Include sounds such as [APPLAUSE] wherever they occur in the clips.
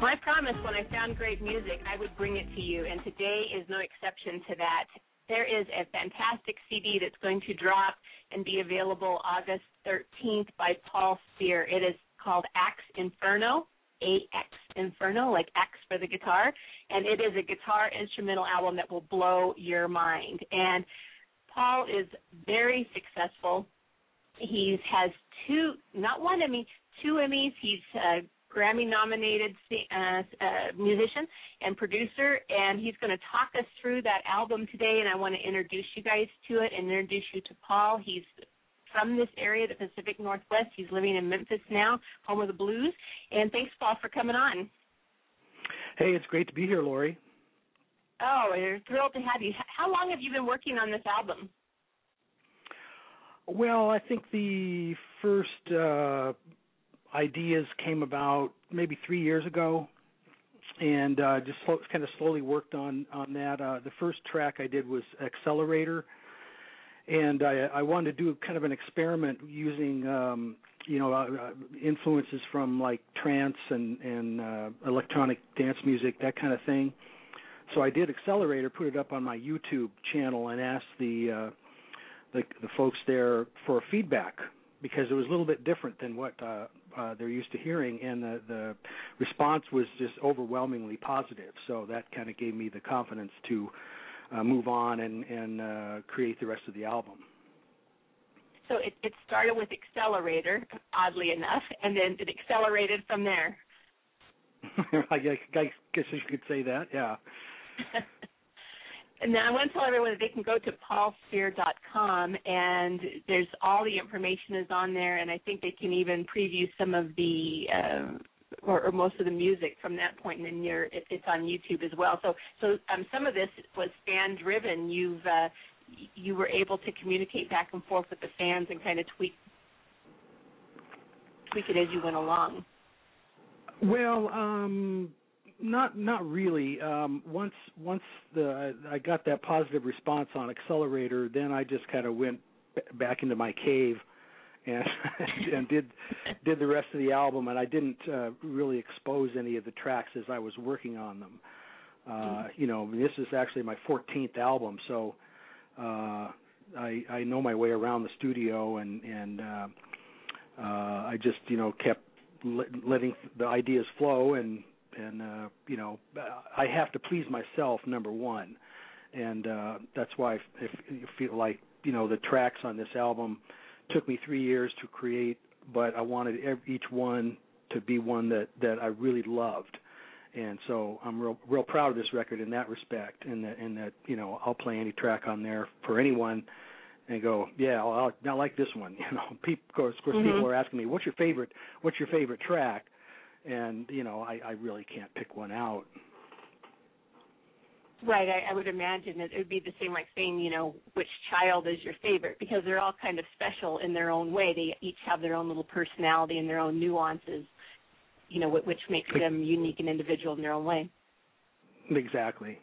Well, I promised when I found great music, I would bring it to you, and today is no exception to that. There is a fantastic CD that's going to drop and be available August 13th by Paul Speer. It is called Axe Inferno, AX Inferno, like X for the guitar, and it is a guitar instrumental album that will blow your mind. And Paul is very successful. He has two, not one Emmy, two Emmys. He's uh, Grammy nominated uh, uh, musician and producer, and he's going to talk us through that album today. And I want to introduce you guys to it and introduce you to Paul. He's from this area, the Pacific Northwest. He's living in Memphis now, home of the blues. And thanks, Paul, for coming on. Hey, it's great to be here, Lori. Oh, we're thrilled to have you. How long have you been working on this album? Well, I think the first uh, ideas came about maybe three years ago, and uh, just slow, kind of slowly worked on on that. Uh, the first track I did was Accelerator, and I, I wanted to do kind of an experiment using um, you know uh, uh influences from like trance and and uh, electronic dance music, that kind of thing. So I did Accelerator, put it up on my YouTube channel, and asked the uh, the, the folks there for feedback because it was a little bit different than what uh, uh, they're used to hearing, and the, the response was just overwhelmingly positive. So that kind of gave me the confidence to uh, move on and, and uh, create the rest of the album. So it, it started with Accelerator, oddly enough, and then it accelerated from there. [LAUGHS] I guess, I guess you could say that, yeah. [LAUGHS] And I want to tell everyone that they can go to paulspeer.com and there's all the information is on there, and I think they can even preview some of the uh, or, or most of the music from that point, and then you're, it, it's on YouTube as well. So, so um, some of this was fan driven. You've uh, you were able to communicate back and forth with the fans and kind of tweak tweak it as you went along. Well, um, not not really. Um, once once the I got that positive response on Accelerator, then I just kind of went b- back into my cave and [LAUGHS] and did did the rest of the album. And I didn't uh, really expose any of the tracks as I was working on them. Uh, mm-hmm. you know, this is actually my 14th album, so uh, I I know my way around the studio, and and uh, uh, I just you know kept letting the ideas flow and and uh, you know I have to please myself number one, and uh, that's why I, I feel like you know the tracks on this album took me three years to create, but I wanted every, each one to be one that that I really loved, and so I'm real real proud of this record in that respect, and that and that you know I'll play any track on there for anyone. And go, yeah, well, I, I like this one. [LAUGHS] You know, people, of course, of course mm-hmm. people are asking me, "What's your favorite? What's your favorite track?" And you know I, I really can't pick one out. Right, I, I would imagine that it would be the same like saying, you know, which child is your favorite because they're all kind of special in their own way. They each have their own little personality and their own nuances, you know, which makes them unique and individual in their own way. Exactly.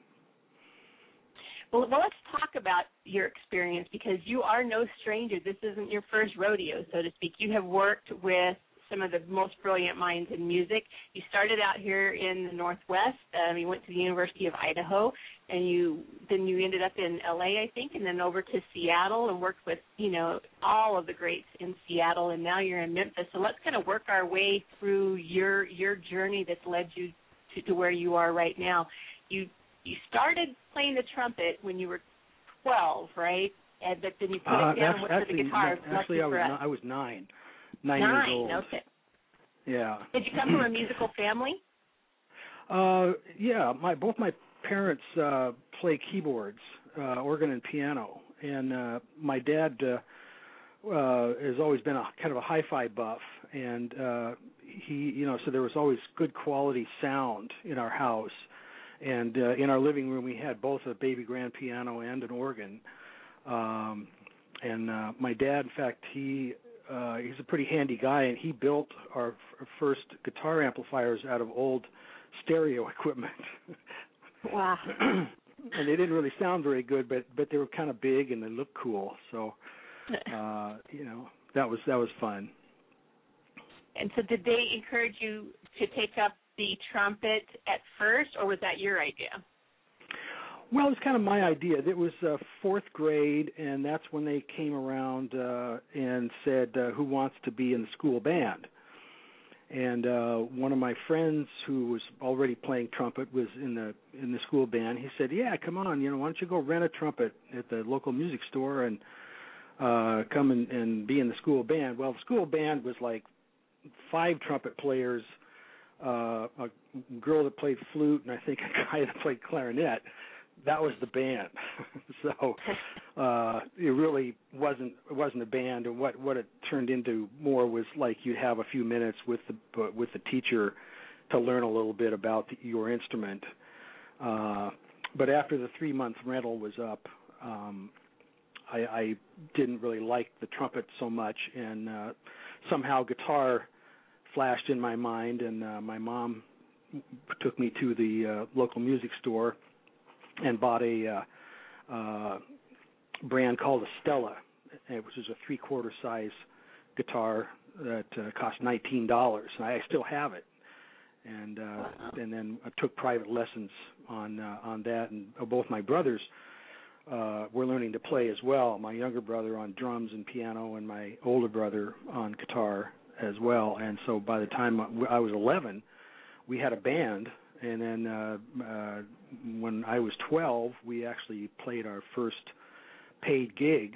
Well, well, let's talk about your experience because you are no stranger. This isn't your first rodeo, so to speak. You have worked with some of the most brilliant minds in music. You started out here in the Northwest. Um, you went to the University of Idaho. and you then you ended up in LA, I think, and then over to Seattle and worked with you know all of the greats in Seattle, and now you're in Memphis. So let's kind of work our way through your your journey that's led you to, to where you are right now. You you started playing the trumpet when you were 12, right? And but then you put Uh, it down act- with actually, the guitar. actually, I was ni- I was nine, nine, Nine. years old. Okay. Yeah. Did you come from a musical family? [CLEARS THROAT] Uh, yeah. My both my parents uh, play keyboards, uh, organ and piano, and uh, my dad uh, uh, has always been a kind of a hi-fi buff, and uh, he, you know, so there was always good quality sound in our house. And uh, in our living room, we had both a baby grand piano and an organ. Um, and uh, my dad, in fact, he uh, he's a pretty handy guy, and he built our f- first guitar amplifiers out of old stereo [LAUGHS] equipment. Wow. [CLEARS THROAT] and they didn't really sound very good, but but they were kind of big and they looked cool. So [LAUGHS] uh, you know that was that was fun. And so, did they encourage you to take up the trumpet at first, or was that your idea? Well, it was kind of my idea. It was uh, fourth grade, and that's when they came around uh, and said, uh, "Who wants to be in the school band?" And uh, one of my friends who was already playing trumpet was in the in the school band. He said, "Yeah, come on, you know, why don't you go rent a trumpet at the local music store and uh, come and, and be in the school band?" Well, the school band was like five trumpet players, uh, a girl that played flute, and I think a guy [LAUGHS] that played clarinet that was the band. [LAUGHS] so uh it really wasn't it wasn't a band and what what it turned into more was like you'd have a few minutes with the with the teacher to learn a little bit about the, your instrument. Uh but after the 3 month rental was up um I I didn't really like the trumpet so much and uh somehow guitar flashed in my mind and uh my mom took me to the uh local music store and bought a uh, uh, brand called a Stella, which is a three-quarter size guitar that uh, cost nineteen dollars, and I still have it. And uh, Wow. and then I took private lessons on uh, on that, and uh, both my brothers uh, were learning to play as well. My younger brother on drums and piano, and my older brother on guitar as well. And so by the time I was 11, we had a band and then uh, uh, when I was 12, we actually played our first paid gig,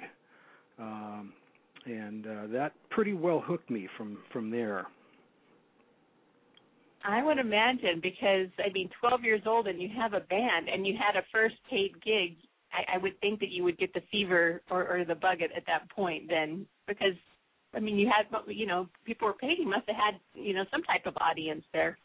um, and uh, that pretty well hooked me from from there. I would imagine because I mean, 12 years old and you have a band and you had a first paid gig. I, I would think that you would get the fever or, or the bug at, at that point then because I mean you had you know people were paid. You must have had you know some type of audience there.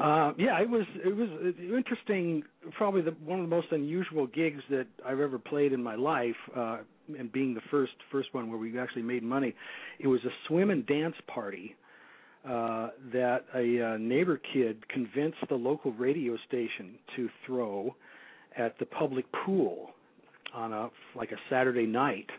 Uh, yeah, it was it was uh, interesting. Probably the one of the most unusual gigs that I've ever played in my life, uh, and being the first first one where we actually made money. It was a swim and dance party uh, that a uh, neighbor kid convinced the local radio station to throw at the public pool on a like a Saturday night.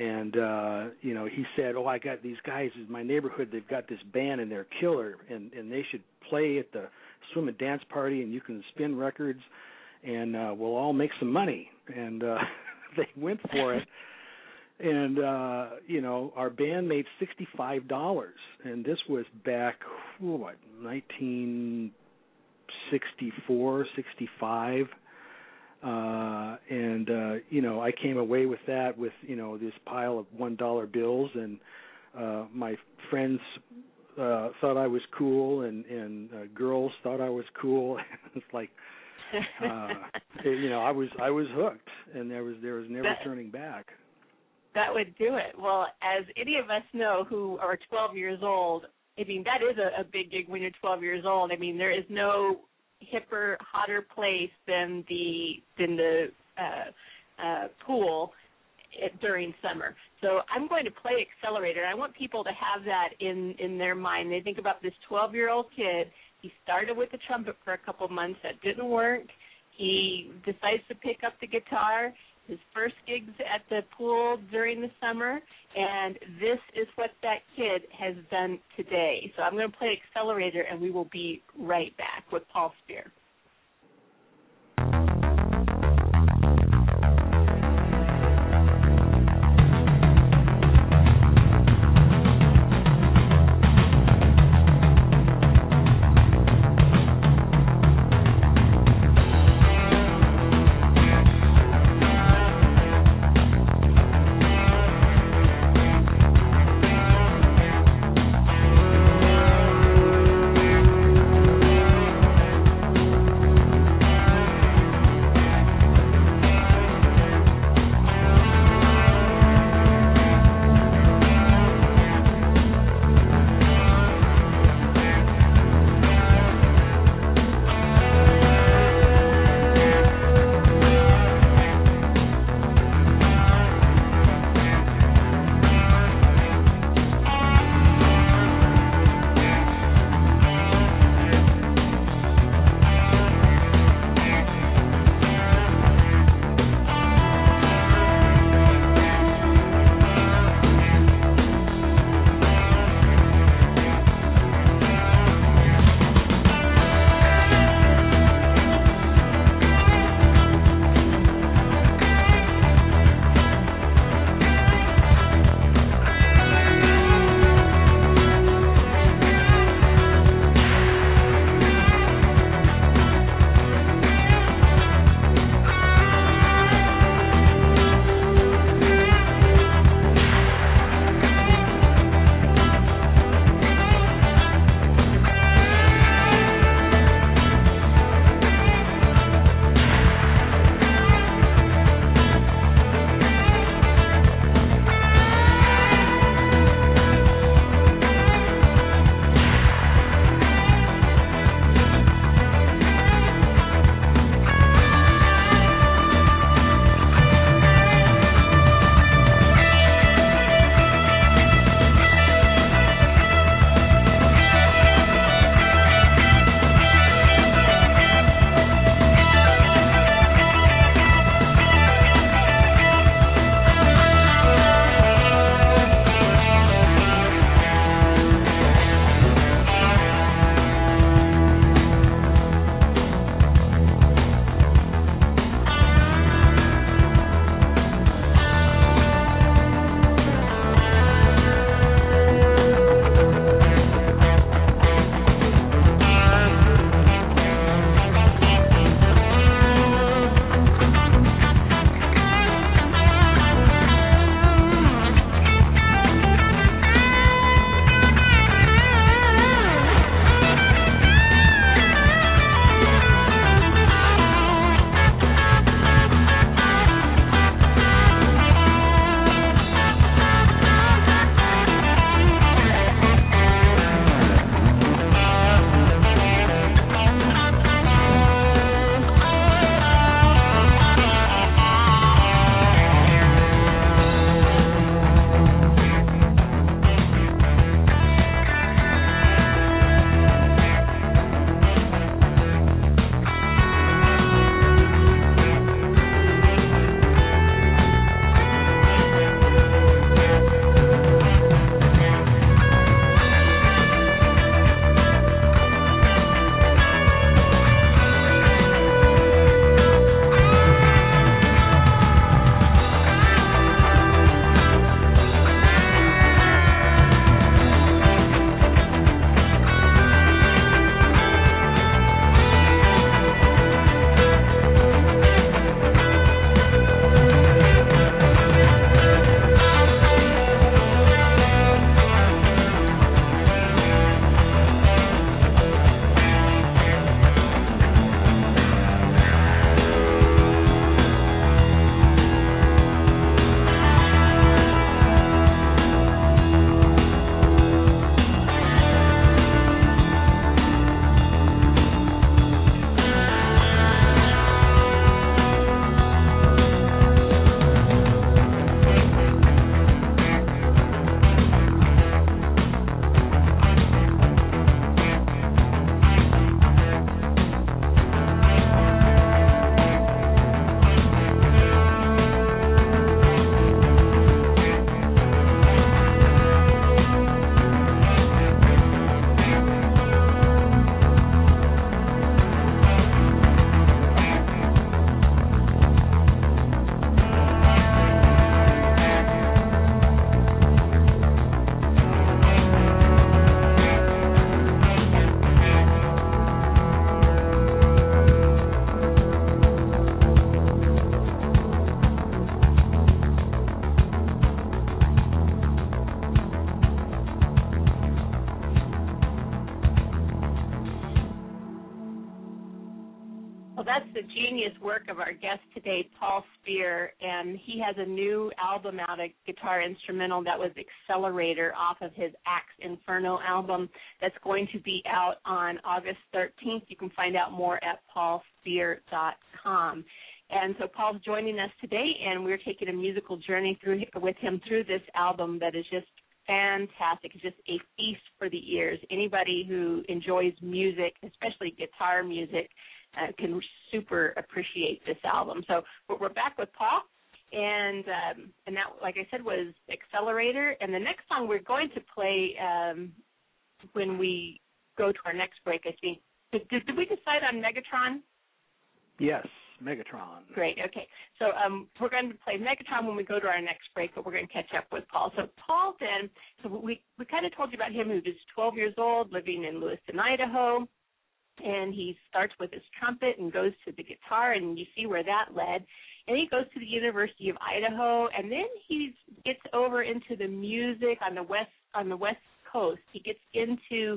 And uh, you know, he said, "Oh, I got these guys in my neighborhood. They've got this band, and they're killer, and and they should play at the swim and dance party, and you can spin records, and uh, we'll all make some money." And uh, [LAUGHS] they went for it. And uh, you know, our band made sixty-five dollars, and this was back what, nineteen sixty-four, sixty-five uh and uh you know I came away with that with you know this pile of one dollar bills and uh my friends uh thought I was cool and and uh, girls thought I was cool [LAUGHS] it's like uh [LAUGHS] you know I was I was hooked and there was there was never That- turning back that would do it. Well, as any of us know who are 12 years old, I mean that is a, a big gig when you're 12 years old. I mean there is no hipper, hotter place than the than the uh, uh, pool it, during summer. So I'm going to play Accelerator. I want people to have that in in their mind. They think about this 12 year old kid. He started with the trumpet for a couple months. That didn't work. He decides to pick up the guitar. His first gigs at the pool during the summer, and this is what that kid has done today. So I'm going to play Accelerator, and we will be right back with Paul Speer. Album out, a guitar instrumental that was Accelerator off of his Axe Inferno album that's going to be out on August 13th. You can find out more at paulspeer.com. And so Paul's joining us today, and we're taking a musical journey through with him through this album that is just fantastic. It's just a feast for the ears. Anybody who enjoys music, especially guitar music, uh, can super appreciate this album. So we're back with Paul, and um, and that, like I said, was Accelerator. And the next song we're going to play um, when we go to our next break, I think. Did, did we decide on Megatron? Yes, Megatron. Great. Okay. So um, we're going to play Megatron when we go to our next break, but we're going to catch up with Paul. So Paul then, so we we kind of told you about him. He was 12 years old, living in Lewiston, Idaho, and he starts with his trumpet and goes to the guitar, and you see where that led. And he goes to the University of Idaho, and then he gets over into the music on the west on the west coast. He gets into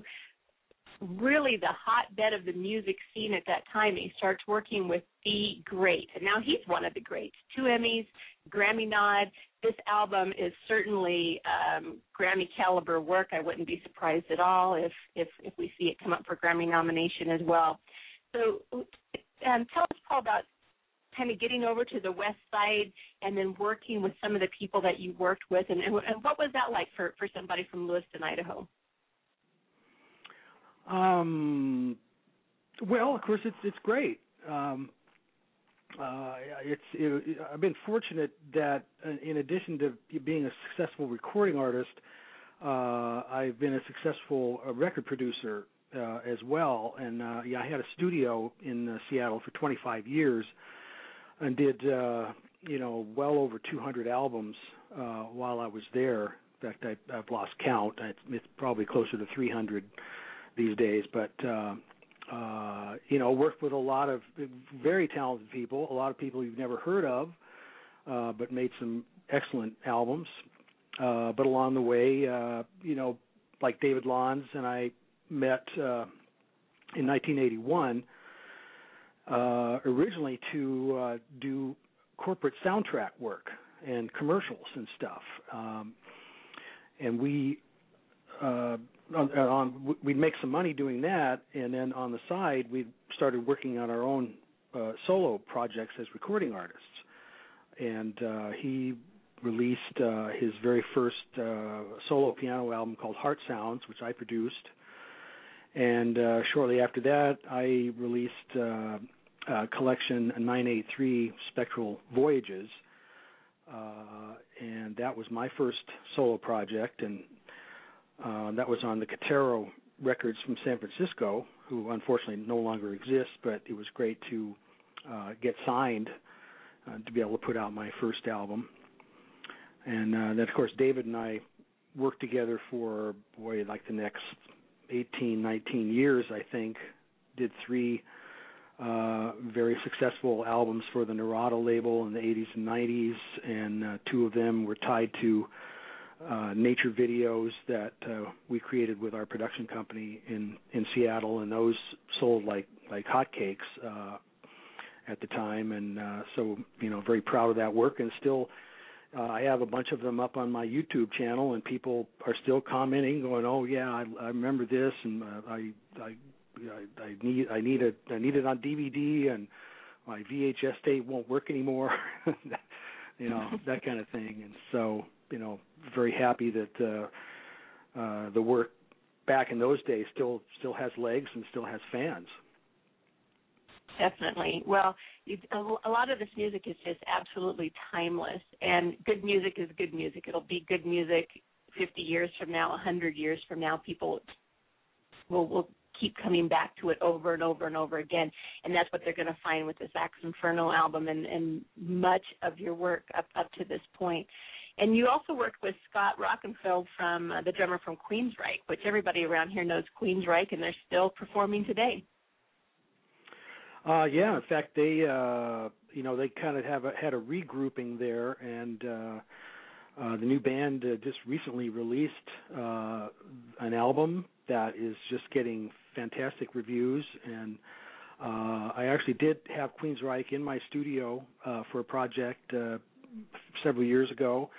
really the hotbed of the music scene at that time. He starts working with the great, and now he's one of the greats. Two Emmys, Grammy nod. This album is certainly um, Grammy caliber work. I wouldn't be surprised at all if if if we see it come up for Grammy nomination as well. So, um, tell us, Paul, about kind of getting over to the west side and then working with some of the people that you worked with, and, and, and what was that like for for somebody from Lewiston, Idaho? Um, well, of course, it's it's great. Um, uh, it's it, I've been fortunate that uh, in addition to being a successful recording artist, uh, I've been a successful uh, record producer uh, as well. And uh, yeah, I had a studio in uh, Seattle for 25 years and did uh, you know well over 200 albums uh, while I was there. In fact, I, I've lost count. It's, it's probably closer to 300 these days. But uh, uh, you know, worked with a lot of very talented people, a lot of people you've never heard of, uh, but made some excellent albums. Uh, but along the way, uh, you know, like David Lanz and I met uh, in 1981 uh, originally to uh, do corporate soundtrack work and commercials and stuff. Um, and we uh, on, on we'd make some money doing that, and then on the side we started working on our own uh, solo projects as recording artists. And uh, he released uh, his very first uh, solo piano album called Heart Sounds, which I produced. And uh, shortly after that, I released uh, collection 983 Spectral Voyages, uh, and that was my first solo project. And uh, that was on the Catero Records from San Francisco, who unfortunately no longer exists, but it was great to uh, get signed uh, to be able to put out my first album. And uh, then, of course, David and I worked together for, boy, like the next 18, 19 years, I think. Did three uh, very successful albums for the Narada label in the 80s and 90s, and uh, two of them were tied to uh, nature videos that uh, we created with our production company in in Seattle, and those sold like like hotcakes uh, at the time, and uh, so you know very proud of that work, and still. Uh, I have a bunch of them up on my YouTube channel, and people are still commenting, going, "Oh yeah, I, I remember this, and uh, I, I, I, need, I need it, I need it on DVD, and my VHS tape won't work anymore." [LAUGHS] you know that kind of thing, and so you know very happy that uh, uh, the work back in those days still still has legs and still has fans. Definitely. Well, a lot of this music is just absolutely timeless, and good music is good music. It'll be good music 50 years from now, 100 years from now. People will will keep coming back to it over and over and over again, and that's what they're going to find with this Axe Inferno album and and much of your work up up to this point. And you also worked with Scott Rockenfield from uh, the drummer from Queensryche, which everybody around here knows Queensryche, and they're still performing today. Uh, yeah, in fact, they uh, you know they kind of have a, had a regrouping there, and uh, uh, the new band uh, just recently released uh, an album that is just getting fantastic reviews, and Uh, I actually did have Queensryche in my studio uh, for a project uh, several years ago,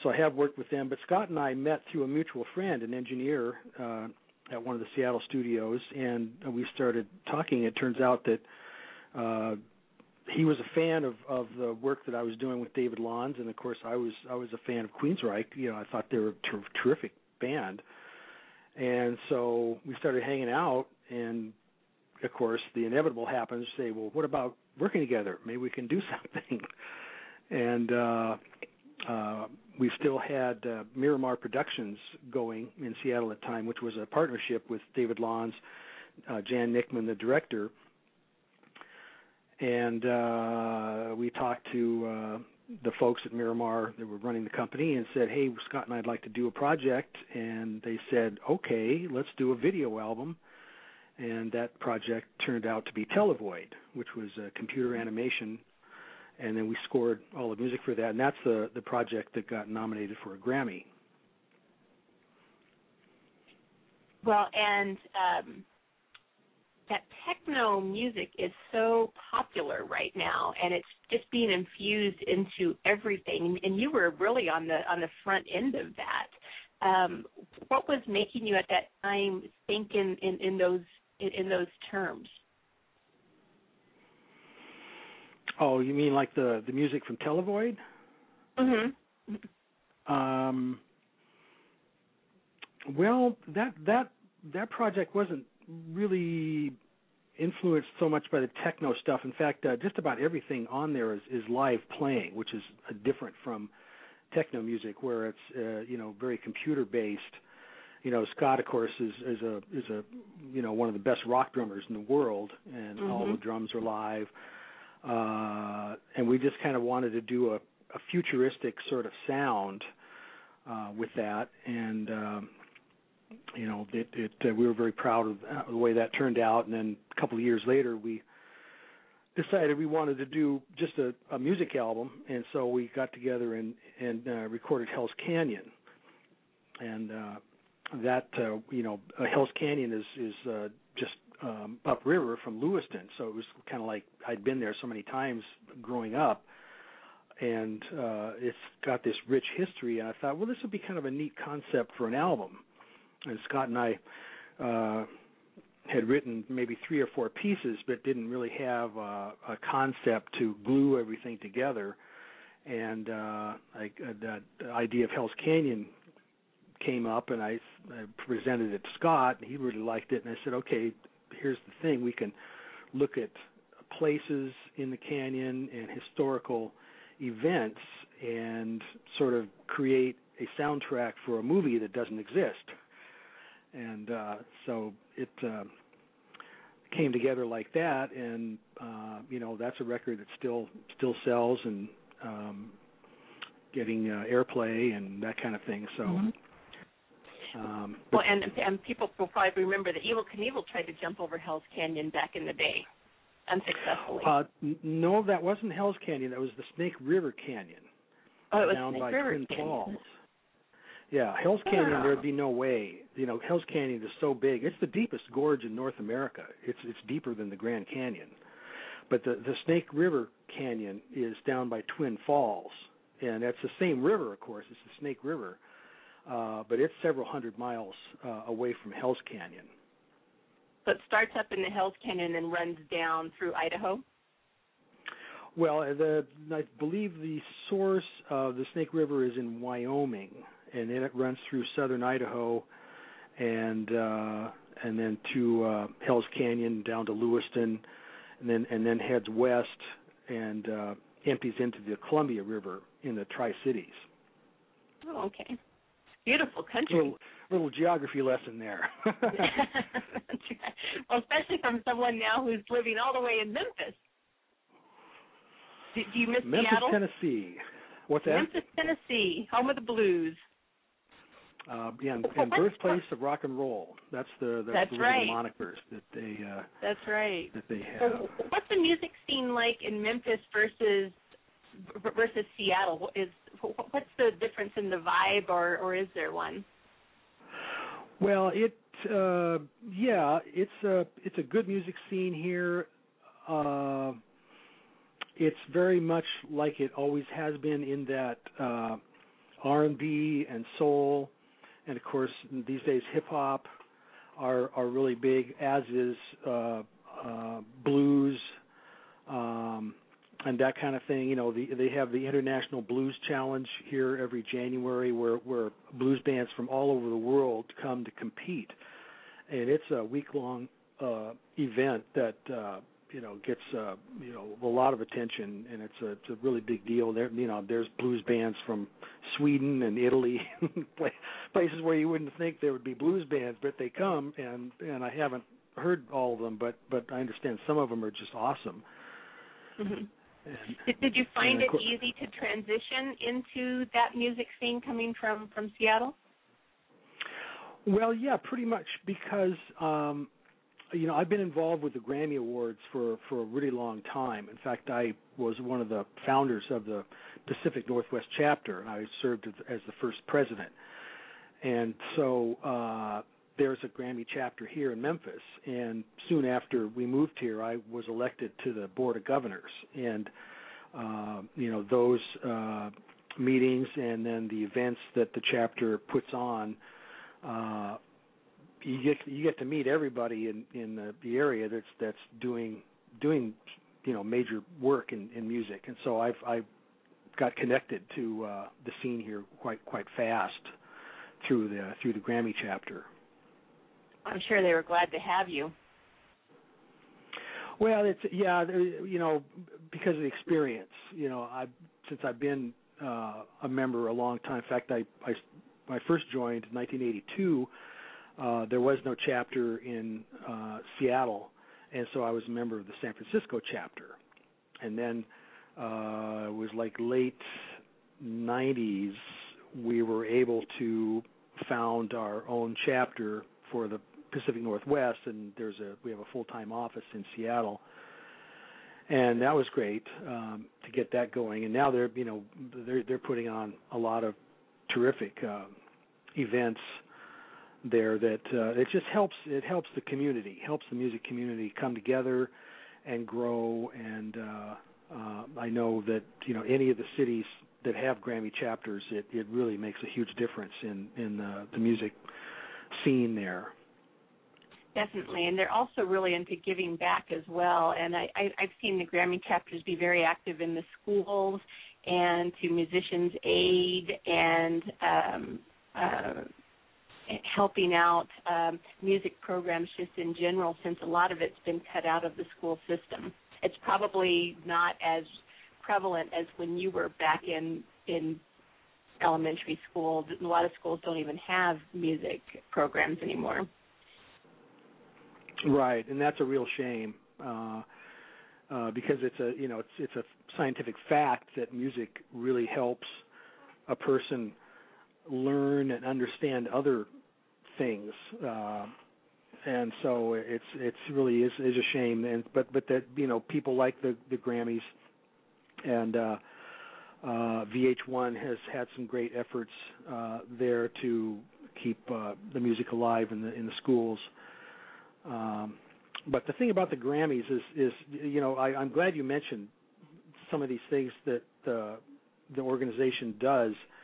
so I have worked with them. But Scott and I met through a mutual friend, an engineer uh, at one of the Seattle studios, and we started talking. It turns out that uh, he was a fan of of the work that I was doing with David Lanz, and of course I was I was a fan of Queensryche. You know, I thought they were a ter- terrific band, and so we started hanging out. And of course, the inevitable happens. Say, well, what about working together? Maybe we can do [LAUGHS] something. and uh, uh, we still had uh, Miramar Productions going in Seattle at the time, which was a partnership with David Lanz, uh, Jan Nickman, the director and uh, we talked to uh, the folks at Miramar that were running the company and said, "Hey, Scott and I'd like to do a project." And they said, "Okay, let's do a video album." And that project turned out to be Televoid, which was a computer animation. And then we scored all the music for that, and that's the the project that got nominated for a Grammy. Well, and um, that techno music is so popular right now and it's just being infused into everything. And you were really on the on the front end of that. Um, what was making you at that time think in in, in those in, in those terms? Oh you mean like the the music from televoid? Mhm um well that that that project wasn't really influenced so much by the techno stuff. In fact, uh, just about everything on there is, is live playing, which is uh, different from techno music, where it's uh, you know very computer based. You know, Scott, of course, is is a is a you know one of the best rock drummers in the world, and mm-hmm. all the drums are live. Uh, and we just kind of wanted to do a, a futuristic sort of sound uh, with that, and um, you know, it, it uh, we were very proud of the way that turned out. And then a couple of years later, we decided we wanted to do just a, a music album, and so we got together and and uh, recorded Hell's Canyon. And uh, that uh, you know, uh, Hell's Canyon is is uh, just um, upriver from Lewiston, so it was kind of like I'd been there so many times growing up. And uh it's got this rich history. And I thought well this would be kind of a neat concept for an album and Scott and I uh, had written maybe three or four pieces, but didn't really have uh, a concept to glue everything together. And uh, I, uh, that idea of Hell's Canyon came up, and I, I presented it to Scott, and he really liked it. And I said, okay, here's the thing: we can look at places in the canyon and historical events, and sort of create a soundtrack for a movie that doesn't exist and uh, so it uh, came together like that, and uh, you know that's a record that still still sells and um, getting uh, airplay and that kind of thing. So. Mm-hmm. Um, well, and and people will probably remember that Evel Knievel tried to jump over Hell's Canyon back in the day, unsuccessfully. Uh, no, that wasn't Hell's Canyon. That was the Snake River Canyon. Oh, it was down Snake by River Twin Canyon. Falls. Yeah, Hell's Canyon. Wow. There'd be no way. You know, Hell's Canyon is so big. It's the deepest gorge in North America. It's it's deeper than the Grand Canyon. But the the Snake River Canyon is down by Twin Falls, and that's the same river, of course. It's the Snake River, uh, but it's several hundred miles uh, away from Hell's Canyon. So it starts up in the Hell's Canyon and runs down through Idaho. Well, the I believe the source of the Snake River is in Wyoming, and then it runs through southern Idaho, and uh, and then to uh, Hell's Canyon down to Lewiston, and then and then heads west and uh, empties into the Columbia River in the Tri Cities. Oh, okay. Beautiful country. Little little geography lesson there. [LAUGHS] well, especially from someone now who's living all the way in Memphis. Do, do you miss Memphis, Seattle? Tennessee. What's that? Memphis, Tennessee, home of the blues. Uh, yeah, and, and [LAUGHS] birthplace of rock and roll. That's the that's, That's the right. monikers that they uh, That's right. that they So, have. what's the music scene like in Memphis versus versus Seattle? Is what's the difference in the vibe, or or is there one? Well, it uh, yeah, it's a it's a good music scene here. Uh, it's very much like it always has been in that uh, R&B and soul, and of course these days hip hop are are really big, as is uh, uh, blues um, and that kind of thing. You know, the, they have the International Blues Challenge here every January, where where blues bands from all over the world come to compete, and it's a week long uh, event that uh, you know gets uh, you know a lot of attention, and it's a it's a really big deal. There, you know, there's blues bands from Sweden and Italy, [LAUGHS] places where you wouldn't think there would be blues bands, but they come, and and I haven't heard all of them, but but I understand some of them are just awesome. Mm-hmm. Did, did you find it easy to transition into that music scene coming from from Seattle? Well, yeah, pretty much because um you know, I've been involved with the Grammy Awards for for a really long time. In fact, I was one of the founders of the Pacific Northwest chapter, and I served as the first president. And so uh there's a Grammy chapter here in Memphis, and soon after we moved here, I was elected to the board of governors, and uh, you know those uh, meetings and then the events that the chapter puts on. You get you get to meet everybody in in the, the area that's that's doing doing you know major work in in music, and so I've I got connected to uh, the scene here quite quite fast through the through the Grammy chapter. I'm sure they were glad to have you. Well, it's yeah, you know, because of the experience. You know, I since I've been uh, a member a long time. In fact, I I I first joined in 1982, uh, there was no chapter in uh, Seattle, and so I was a member of the San Francisco chapter. And then uh, it was like late 90s, we were able to found our own chapter for the Pacific Northwest, and there's a we have a full time office in Seattle, and that was great um, to get that going. And now they're you know they're they're putting on a lot of terrific uh, events there that uh, it just helps it helps the community helps the music community come together and grow. And uh, uh, I know that you know any of the cities that have Grammy chapters it it really makes a huge difference in in the, the music scene there. Definitely, and they're also really into giving back as well. And I, I, I've seen the Grammy chapters be very active in the schools and to Musicians Aid and um, uh, helping out um, music programs just in general. Since a lot of it's been cut out of the school system, it's probably not as prevalent as when you were back in in elementary school. A lot of schools don't even have music programs anymore. Right, and that's a real shame uh, uh, because it's a you know it's it's a scientific fact that music really helps a person learn and understand other things. Uh, and so it's it's really is is a shame and but but that you know people like the the Grammys and uh uh VH1 has had some great efforts uh there to keep uh the music alive in the in the schools um, but the thing about the Grammys is, is you know, I, I'm glad you mentioned some of these things that the the organization does uh,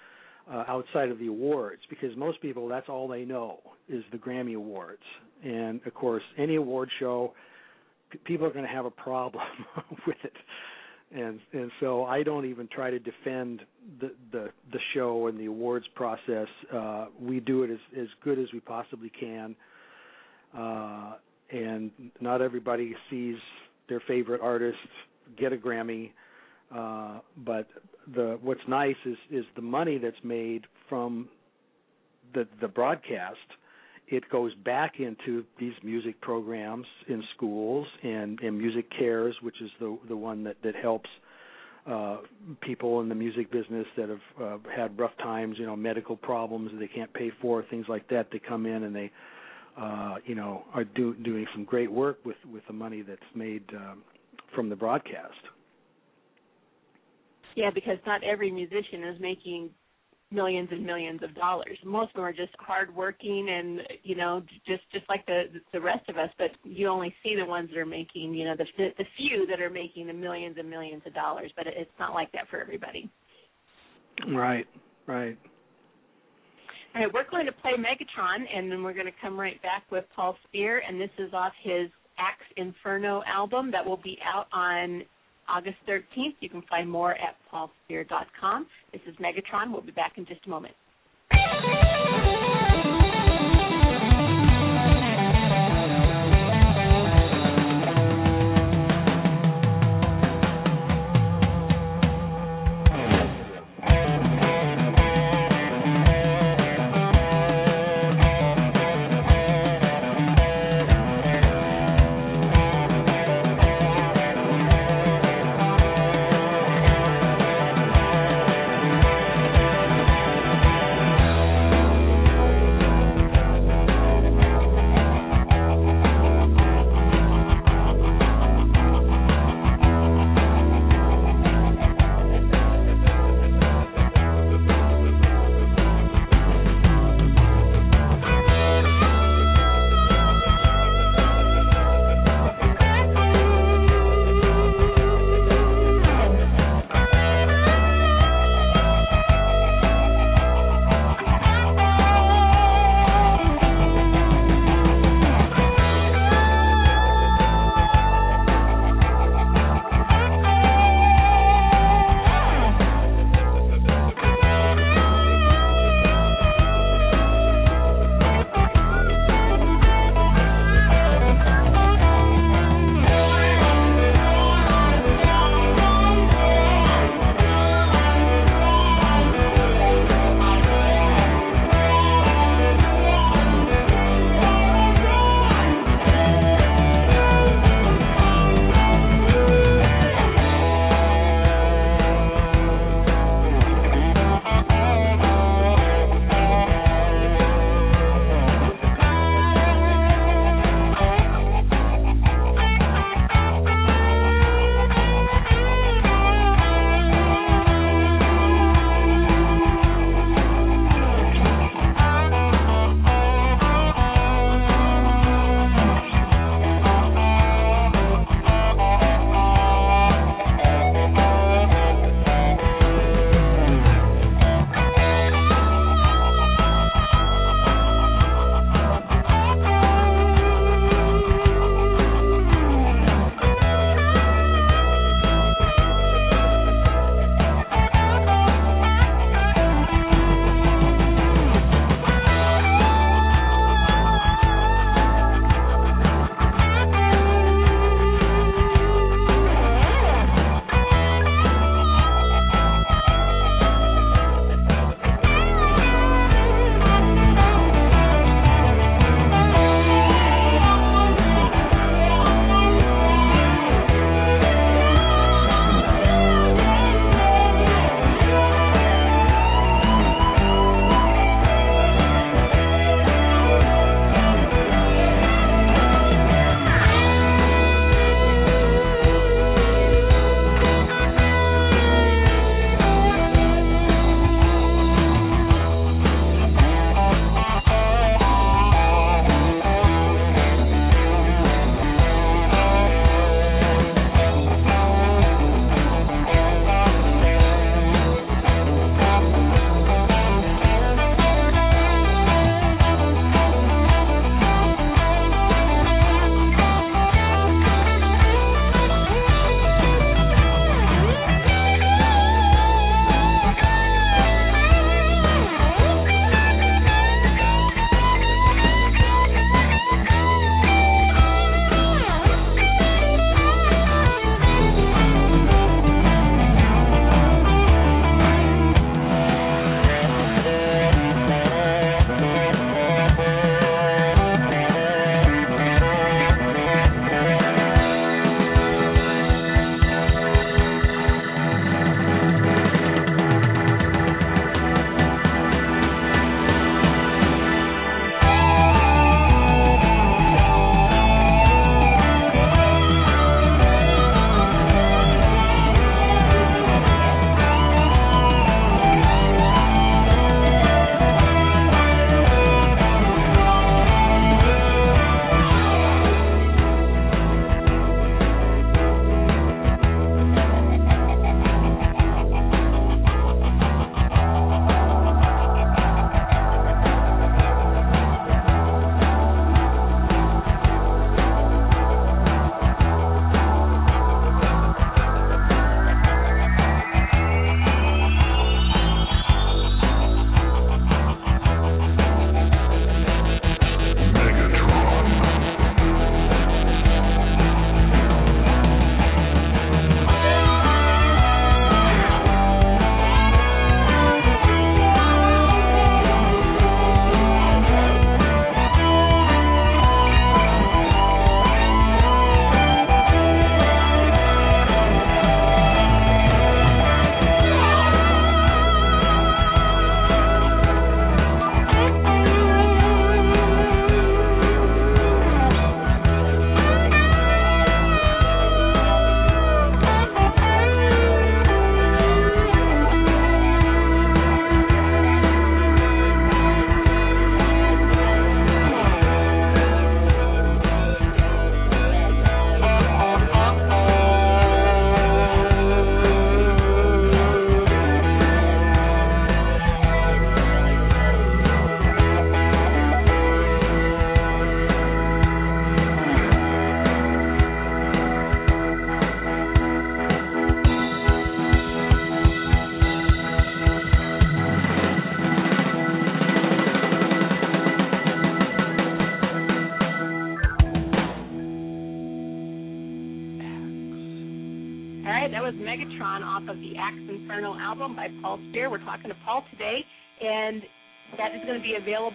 outside of the awards, because most people that's all they know is the Grammy Awards, and of course, any award show, p- people are going to have a problem [LAUGHS] with it, and and so I don't even try to defend the the the show and the awards process. Uh, we do it as as good as we possibly can uh, and not everybody sees their favorite artist get a Grammy. Uh, but the what's nice is is the money that's made from the the broadcast. It goes back into these music programs in schools and, and Music Cares, which is the the one that that helps uh, people in the music business that have uh, had rough times, you know, medical problems that they can't pay for, things like that. They come in and they uh, you know, are do, doing some great work with with the money that's made um, from the broadcast. Yeah, because not every musician is making millions and millions of dollars. Most of them are just hardworking and you know just just like the the rest of us. But you only see the ones that are making you know the the few that are making the millions and millions of dollars. But it's not like that for everybody. Right. Right. All right, we're going to play Megatron, and then we're going to come right back with Paul Speer, and this is off his Axe Inferno album that will be out on August 13th. You can find more at paulspeer.com. This is Megatron. We'll be back in just a moment.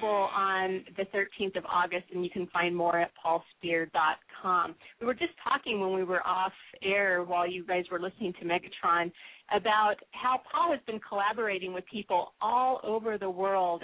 Available on the 13th of August, and you can find more at paulspeer.com. We were just talking when we were off air while you guys were listening to Megatron about how Paul has been collaborating with people all over the world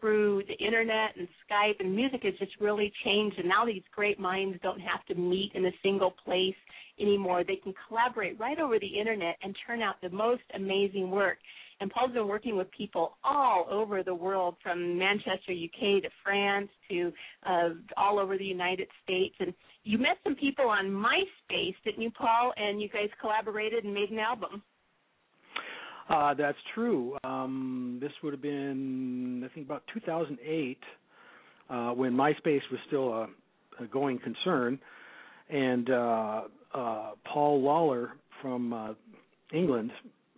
through the internet and Skype, and music has just really changed. And now these great minds don't have to meet in a single place anymore. They can collaborate right over the internet and turn out the most amazing work. And Paul's been working with people all over the world, from Manchester, UK, to France, to uh, all over the United States. And you met some people on MySpace, didn't you, Paul? And you guys collaborated and made an album. Uh, that's true. Um, this would have been, I think, about 2008 uh, when MySpace was still a, a going concern, and uh, uh, Paul Lawler from uh, England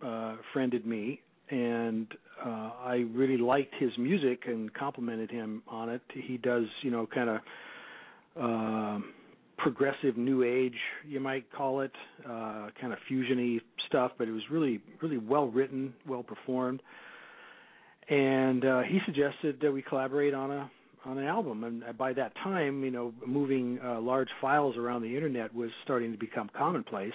uh, friended me, and uh, I really liked his music and complimented him on it. He does, you know, kind of. Uh, progressive new age, you might call it, uh, kind of fusiony stuff, but it was really, really well written, well performed. And uh, he suggested that we collaborate on a on an album. And by that time, you know, moving uh, large files around the internet was starting to become commonplace.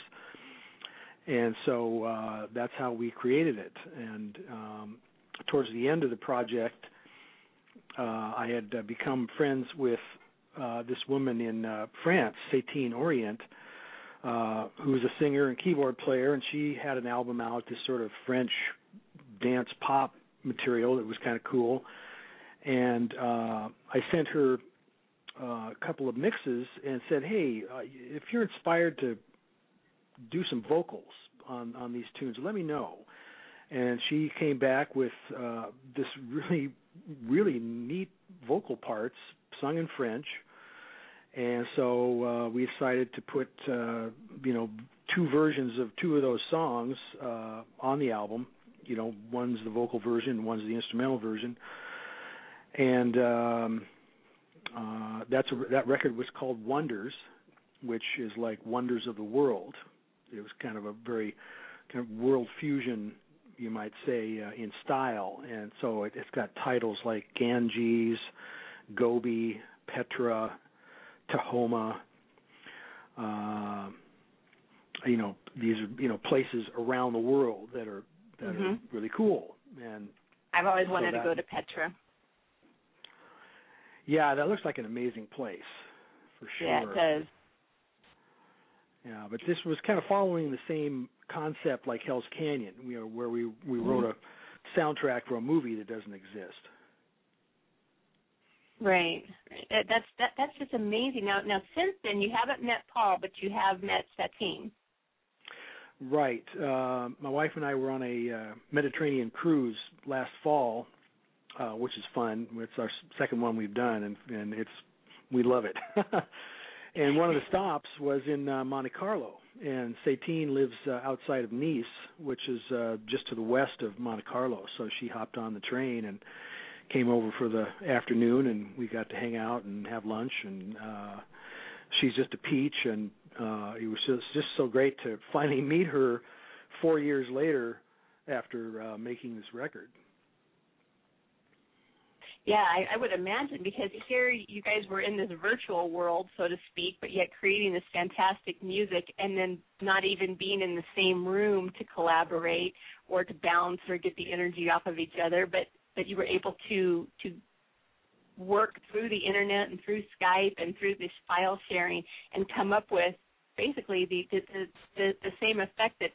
And so uh, that's how we created it. And um, towards the end of the project, uh, I had uh, become friends with uh, this woman in uh, France, Satine Orient, uh, who was a singer and keyboard player, and she had an album out, this sort of French dance pop material that was kind of cool. And I sent her a couple of mixes and said, "Hey, if you're inspired to do some vocals on on these tunes, let me know." And she came back with uh, this really, really neat vocal parts sung in French and so uh, we decided to put uh, you know two versions of two of those songs uh, on the album. You know, one's the vocal version, one's the instrumental version, and um, uh, that's a, that record was called Wonders, which is like Wonders of the World. It was kind of a very kind of world fusion, you might say, uh, in style, and so it, it's got titles like Ganges, Gobi, Petra, Tahoma, uh, you know these are you know places around the world that are that mm-hmm. are really cool and I've always wanted so that, to go to Petra. Yeah, that looks like an amazing place for sure. Yeah, it does. Yeah, but this was kind of following the same concept like Hell's Canyon, you know, where we we wrote mm-hmm. a soundtrack for a movie that doesn't exist. Right. That's that, that's just amazing. Now, now since then, you haven't met Paul, but you have met Satine. Right. Uh, my wife and I were on a uh, Mediterranean cruise last fall, uh, which is fun. It's our second one we've done, and and it's we love it. [LAUGHS] and one of the stops was in uh, Monte Carlo, and Satine lives uh, outside of Nice, which is uh, just to the west of Monte Carlo. So she hopped on the train and came over for the afternoon and we got to hang out and have lunch and uh she's just a peach and uh it was just just so great to finally meet her 4 years later after uh making this record. Yeah, I, I would imagine because here you guys were in this virtual world, so to speak, but yet creating this fantastic music and then not even being in the same room to collaborate or to bounce or get the energy off of each other, but but you were able to to work through the internet and through Skype and through this file sharing and come up with basically the the the, the same effect that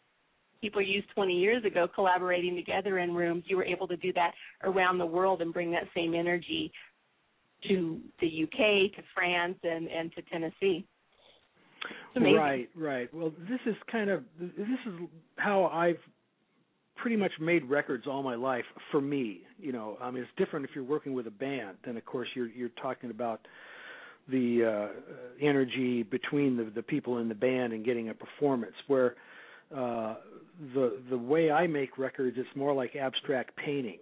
people used 20 years ago collaborating together in rooms you were able to do that around the world and bring that same energy to the UK to France and and to Tennessee Right, right. Well, this is kind of this is how I've pretty much made records all my life for me. You know, I mean, it's different if you're working with a band. Then, of course, you're you're talking about the uh, energy between the the people in the band and getting a performance. Where uh, the the way I make records, it's more like abstract painting.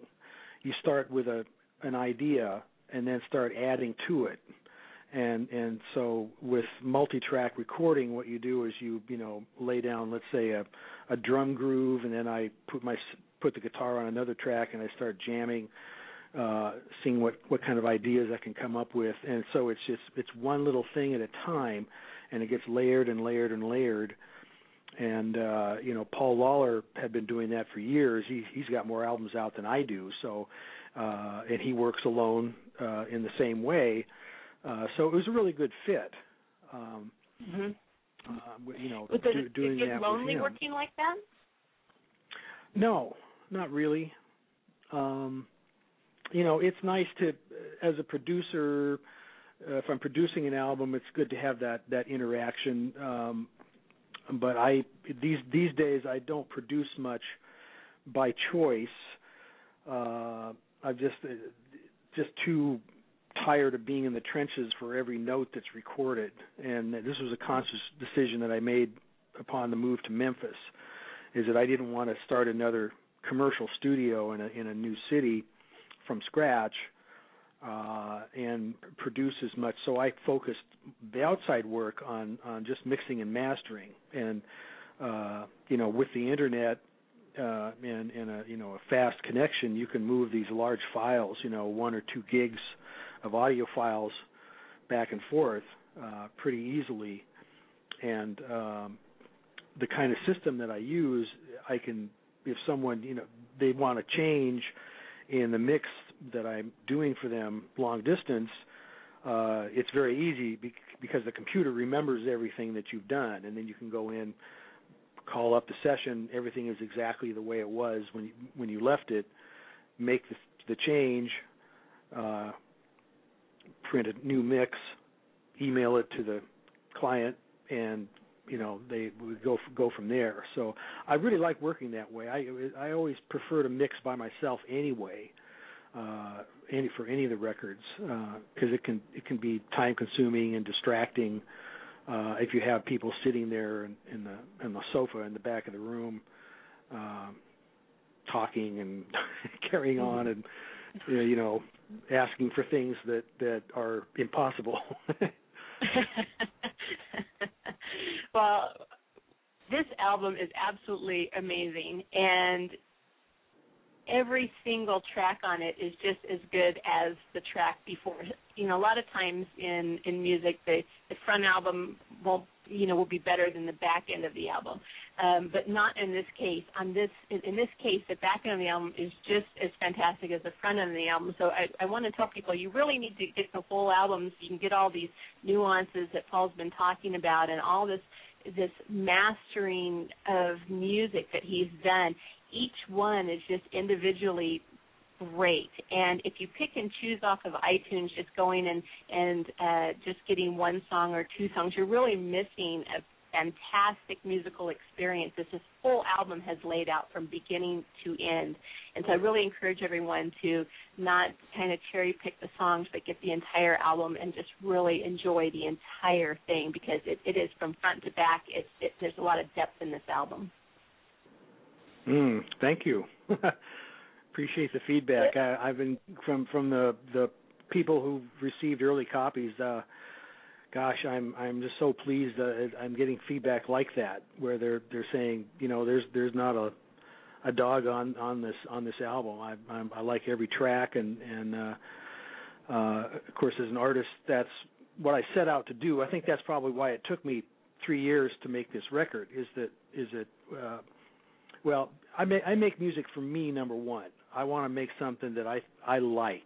You start with a an idea and then start adding to it, and and so with multi-track recording what you do is you you know lay down let's say a a drum groove and then I put my put the guitar on another track and I start jamming uh seeing what what kind of ideas I can come up with. And so it's just it's one little thing at a time and it gets layered and layered and layered and uh you know Paul Lawler had been doing that for years. He he's got more albums out than I do. So uh and he works alone uh in the same way. Uh so it was a really good fit. Um mm-hmm. uh you know was do, it, doing did it that lonely working like that? No not really. Um you know it's nice to as a producer uh, if I'm producing an album it's good to have that that interaction. Um but I these these days I don't produce much by choice. Uh, I'm just uh, just too tired of being in the trenches for every note that's recorded, and this was a conscious decision that I made upon the move to Memphis. Is that I didn't want to start another commercial studio in a in a new city from scratch and produce as much. So I focused the outside work on on just mixing and mastering, and uh, you know, with the internet uh, and, and a you know a fast connection, you can move these large files, you know, one or two gigs of audio files back and forth uh, pretty easily, and um, the kind of system that I use, I can if someone you know they want to change in the mix that I'm doing for them long distance, uh, it's very easy because the computer remembers everything that you've done, and then you can go in, call up the session. Everything is exactly the way it was when you, when you left it. Make the, the change, uh, print a new mix, email it to the client, and you know they would go go from there. So I really like working that way. I I always prefer to mix by myself anyway uh, any for any of the records because uh, it can it can be time consuming and distracting uh, if you have people sitting there in, in the in the sofa in the back of the room uh, talking and [LAUGHS] carrying on and you know asking for things that that are impossible. [LAUGHS] [LAUGHS] well, this album is absolutely amazing and every single track on it is just as good as the track before. You know, a lot of times in in music, the the front album will you know will be better than the back end of the album, um, but not in this case. On this in, in this case, the back end of the album is just as fantastic as the front end of the album. So I, I want to tell people you really need to get the whole album so you can get all these nuances that Paul's been talking about and all this this mastering of music that he's done each one is just individually great. And if you pick and choose off of iTunes, just going and and uh, just getting one song or two songs, you're really missing a fantastic musical experience this whole album has laid out from beginning to end. And so I really encourage everyone to not kind of cherry pick the songs, but get the entire album and just really enjoy the entire thing because it, it is from front to back. It's it, there's a lot of depth in this album. Mm, thank you. [LAUGHS] Appreciate the feedback. I, I've been from from the the people who received early copies. Uh, gosh, I'm I'm just so pleased. Uh, I'm getting feedback like that, where they're they're saying, you know, there's there's not a a dog on on this on this album. I I'm, I like every track, and and uh, uh, of course, as an artist, that's what I set out to do. I think that's probably why it took me three years to make this record. Is that is that uh, well, I make I make music for me number one. I want to make something that I I like,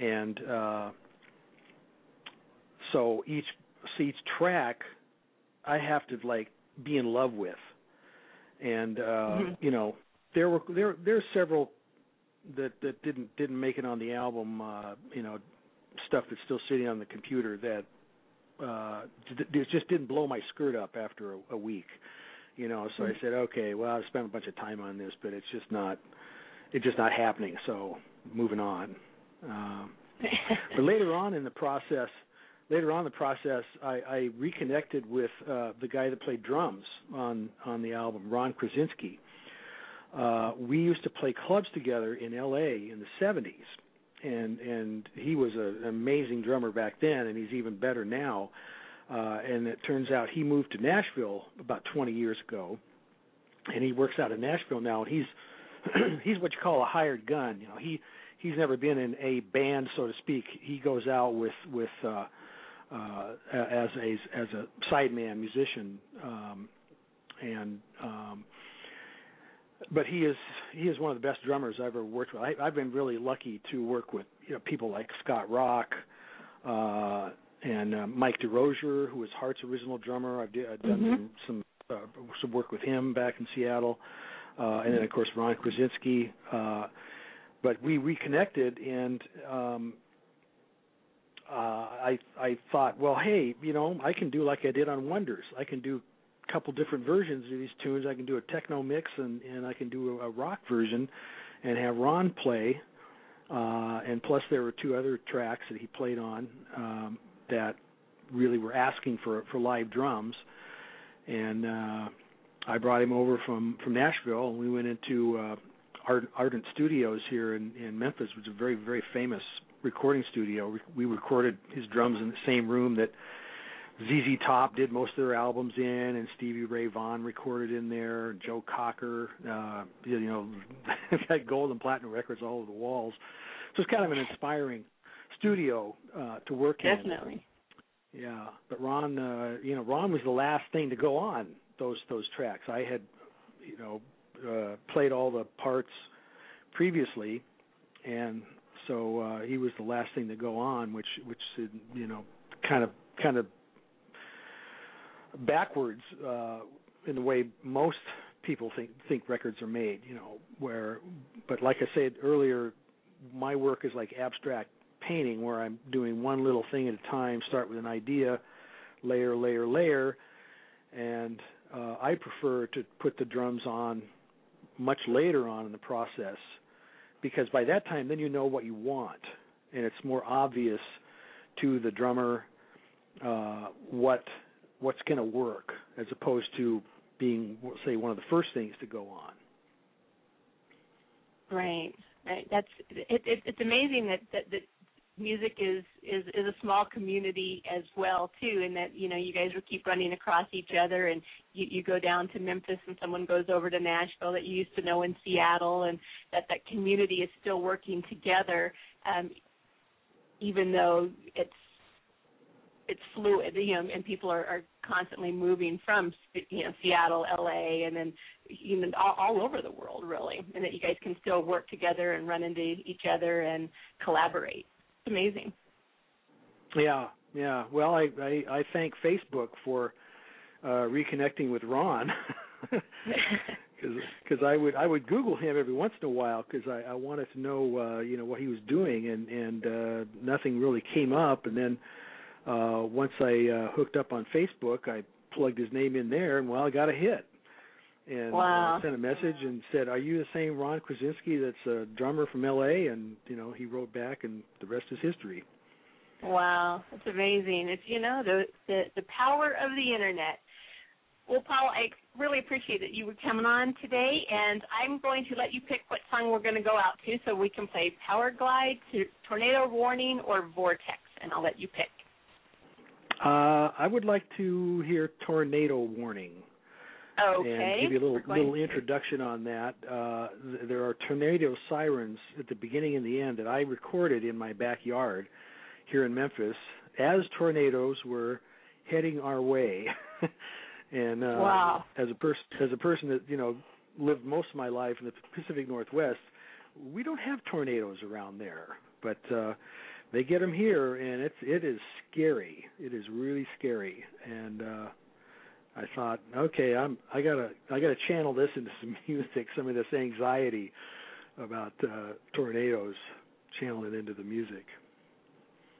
and uh, so each so each track I have to like be in love with, and uh, mm-hmm. you know there were there there's several that that didn't didn't make it on the album. Uh, you know stuff that's still sitting on the computer that uh, just didn't blow my skirt up after a, a week you know so i mm-hmm. said okay well i've spent a bunch of time on this but it's just not it's just not happening so moving on um but [LAUGHS] later on in the process later on in the process i i reconnected with uh the guy that played drums on on the album ron krasinski uh we used to play clubs together in la in the seventies and and he was a, an amazing drummer back then, and he's even better now. Uh, and it turns out he moved to Nashville about 20 years ago, and he works out in Nashville now. And he's [CLEARS THROAT] he's what you call a hired gun. You know, he he's never been in a band, so to speak. He goes out with with uh, uh, as a as a sideman musician, um, and um, but he is he is one of the best drummers I've ever worked with. I, I've been really lucky to work with you know people like Scott Rock uh, and uh, Mike DeRosier, who was Heart's original drummer. I've, d- I've done Mhm. some some uh, some work with him back in Seattle, uh, and then of course Ron Krasinski. Uh, but we reconnected, and um, uh, I I thought, well, hey, you know, I can do like I did on Wonders. I can do a couple different versions of these tunes. I can do a techno mix, and and I can do a, a rock version, and have Ron play. Uh, and plus, there were two other tracks that he played on um, that really were asking for for live drums, and uh, I brought him over from from Nashville, and we went into uh, Ard- Ardent Studios here in in Memphis, which is a very very famous recording studio. We, we recorded his drums in the same room that ZZ Top did most of their albums in, and Stevie Ray Vaughan recorded in there. Joe Cocker, uh, you know, [LAUGHS] got gold and platinum records all over the walls. So it's kind of an inspiring studio uh, to work in. Definitely. Yeah, but Ron, uh, you know, Ron was the last thing to go on those those tracks. I had, you know, uh, played all the parts previously, and so uh, he was the last thing to go on, which which you know, kind of kind of backwards uh, in the way most people think think records are made. You know, where, but like I said earlier, my work is like abstract painting where I'm doing one little thing at a time, start with an idea, layer, layer, layer, and uh, I prefer to put the drums on much later on in the process because by that time then you know what you want and it's more obvious to the drummer uh, what what's going to work as opposed to being say one of the first things to go on. Right. Right. That's it, it it's amazing that, that that music is is is a small community as well too and that you know you guys will keep running across each other and you you go down to Memphis and someone goes over to Nashville that you used to know in Seattle and that that community is still working together um even though it's it's fluid you know and people are, are constantly moving from you know Seattle LA and then you know all, all over the world really and that you guys can still work together and run into each other and collaborate amazing. Yeah, yeah. Well, I I, I thank Facebook for uh reconnecting with Ron. [LAUGHS] Because I would I would Google him every once in a while because I, I wanted to know uh, you know what he was doing and and uh, nothing really came up. And then uh, once I uh, hooked up on Facebook I plugged his name in there and well I got a hit and Wow. uh, sent a message and said are you the same Ron Krasinski that's a drummer from L.A. and you know he wrote back and the rest is history. Wow, that's amazing. It's you know the the the power of the internet. Well, Paul, I really appreciate that you were coming on today, and I'm going to let you pick what song we're going to go out to, so we can play Power Glide, to Tornado Warning, or Vortex, and I'll let you pick. Uh, I would like to hear Tornado Warning. Okay. and give you a little little introduction on that. Uh, th- there are tornado sirens at the beginning and the end that I recorded in my backyard here in Memphis as tornadoes were heading our way. [LAUGHS] and uh, Wow. as a person as a person that you know lived most of my life in the Pacific Northwest, we don't have tornadoes around there, but uh, they get them here, and it's it is scary. It is really scary, and uh, I thought, okay, I'm I gotta I gotta channel this into some [LAUGHS] music, some of this anxiety about uh, tornadoes, channel it into the music.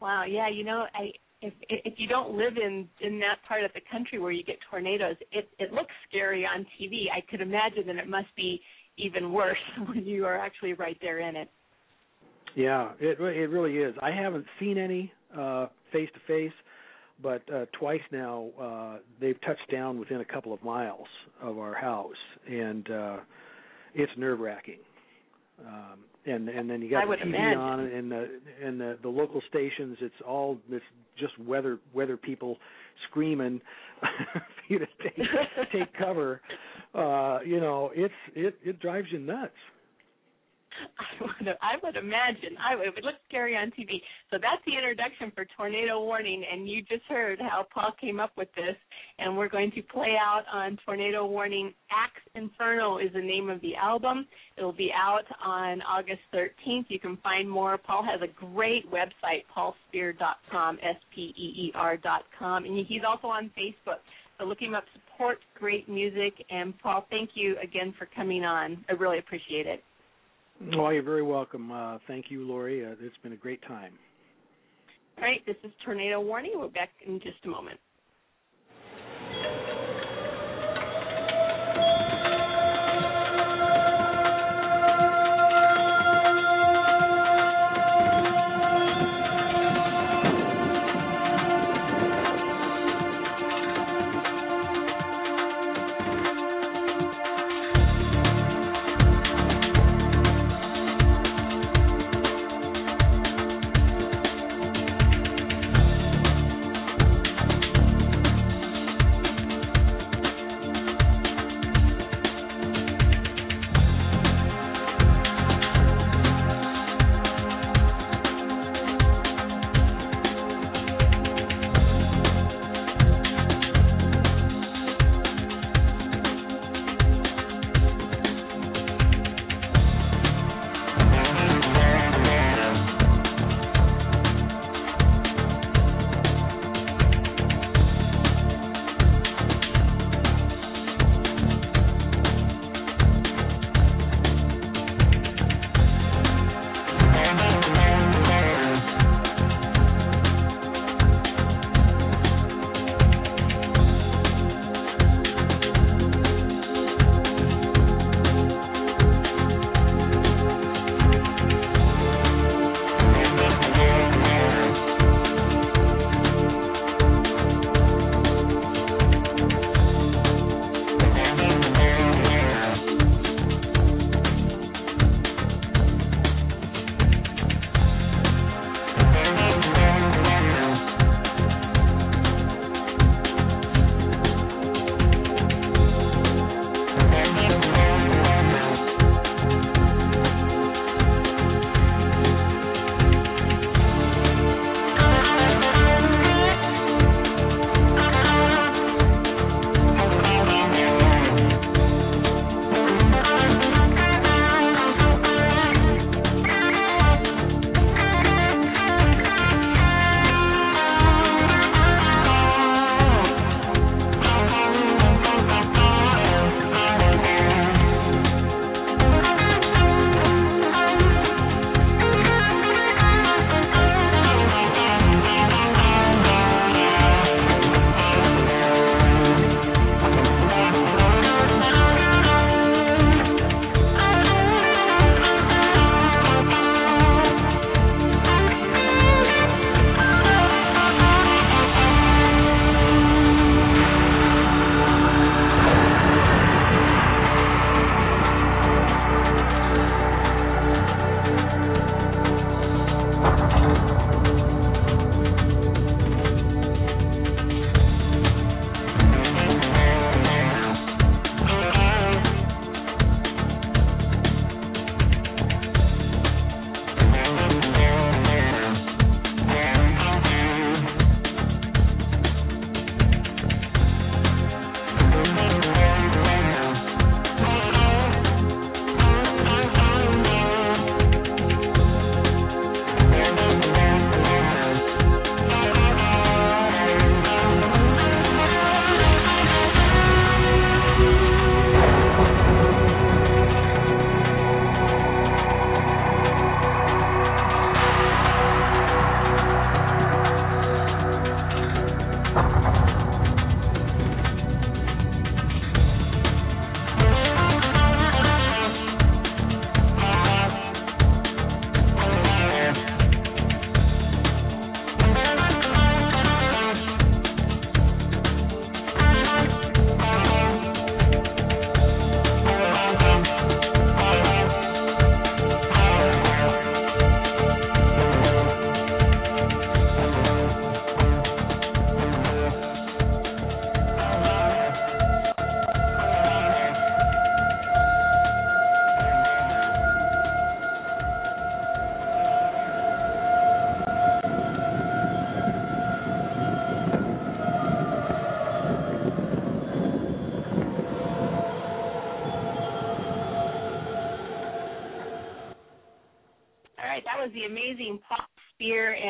Wow. Yeah. You know, I if if you don't live in in that part of the country where you get tornadoes, it it looks scary on TV. I could imagine that it must be even worse [LAUGHS] when you are actually right there in it. Yeah, it it really is. I haven't seen any uh face to face, but uh twice now uh they've touched down within a couple of miles of our house and uh it's nerve-wracking. Um, and and then you got the TV imagine. on and the and the the local stations. It's all this just weather weather people screaming [LAUGHS] for you to take take cover. Uh, you know, it's it it drives you nuts. [LAUGHS] I would, I would imagine. I would, it would look scary on TV. So that's the introduction for Tornado Warning, and you just heard how Paul came up with this. And we're going to play out on Tornado Warning. Axe Inferno is the name of the album. It will be out on August 13th. You can find more. Paul has a great website, paulspeer.com, S-P-E-E-R dot com, and he's also on Facebook. So look him up. Support great music. And Paul, thank you again for coming on. I really appreciate it. Oh, you're very welcome. Uh, thank you, Lori. Uh, it's been a great time. All right, this is Tornado Warning. We're back in just a moment.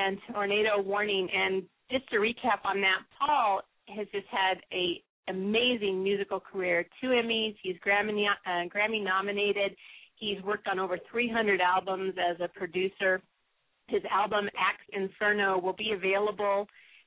And Tornado Warning. And just to recap on that, Paul has just had a amazing musical career. Two Emmys. He's Grammy uh, Grammy nominated. He's worked on over 300 albums as a producer. His album Axe Inferno will be available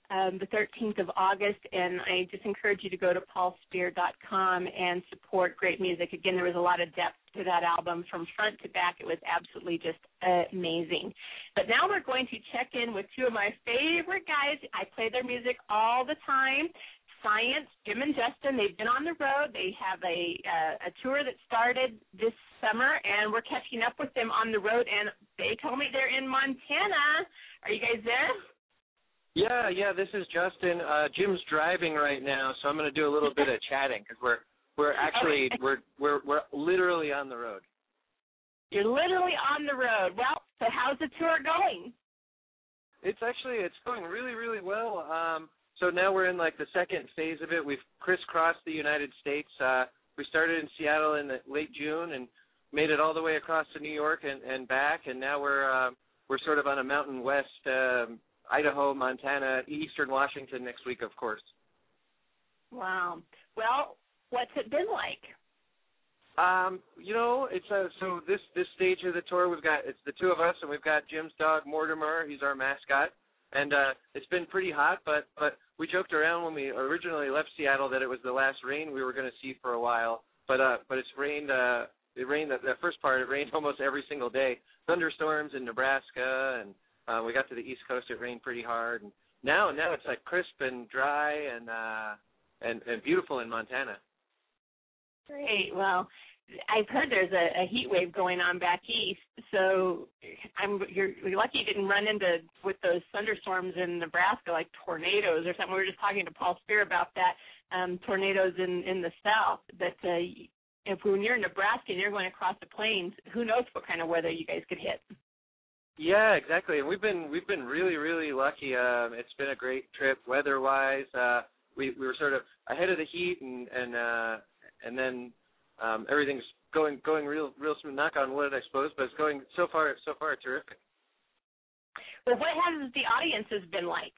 um, the 13th of August, and I just encourage you to go to paulspeer.com and support great music. Again, there was a lot of depth to that album from front to back. It was absolutely just amazing. But now we're going to check in with two of my favorite guys. I play their music all the time. Science, Jim and Justin, they've been on the road. They have a uh, a tour that started this summer, and we're catching up with them on the road. And they told me they're in Montana. Are you guys there? Yeah, yeah. This is Justin. Uh, Jim's driving right now, so I'm going to do a little bit of chatting because we're we're actually we're we're we're literally on the road. You're literally on the road. Well, so how's the tour going? It's actually it's going really really well. Um, so now we're in like the second phase of it. We've crisscrossed the United States. Uh, we started in Seattle in the late June and made it all the way across to New York and, and back, and now we're uh, we're sort of on a Mountain West um, Idaho, Montana, Eastern Washington next week, of course. Wow. Well, what's it been like? Um, you know, it's uh, so this this stage of the tour we've got it's the two of us and we've got Jim's dog Mortimer, he's our mascot. And uh it's been pretty hot, but but we joked around when we originally left Seattle that it was the last rain we were going to see for a while. But uh but it's rained uh it rained the, the first part it rained [LAUGHS] almost every single day. Thunderstorms in Nebraska and uh, we got to the East Coast. It rained pretty hard, and now now it's like crisp and dry and uh, and and beautiful in Montana. Great. Well, I've heard there's a, a heat wave going on back east, so I'm you're, you're lucky you didn't run into with those thunderstorms in Nebraska like tornadoes or something. We were just talking to Paul Speer about that um, tornadoes in in the south. That uh, if when you're in Nebraska and you're going across the plains, who knows what kind of weather you guys could hit. Yeah, exactly. And we've been we've been really really lucky. Um, it's been a great trip weather wise. Uh, we we were sort of ahead of the heat, and and uh, and then um, everything's going going real real smooth. Knock on wood, I suppose, but it's going so far so far terrific. Well, what has the audiences been like?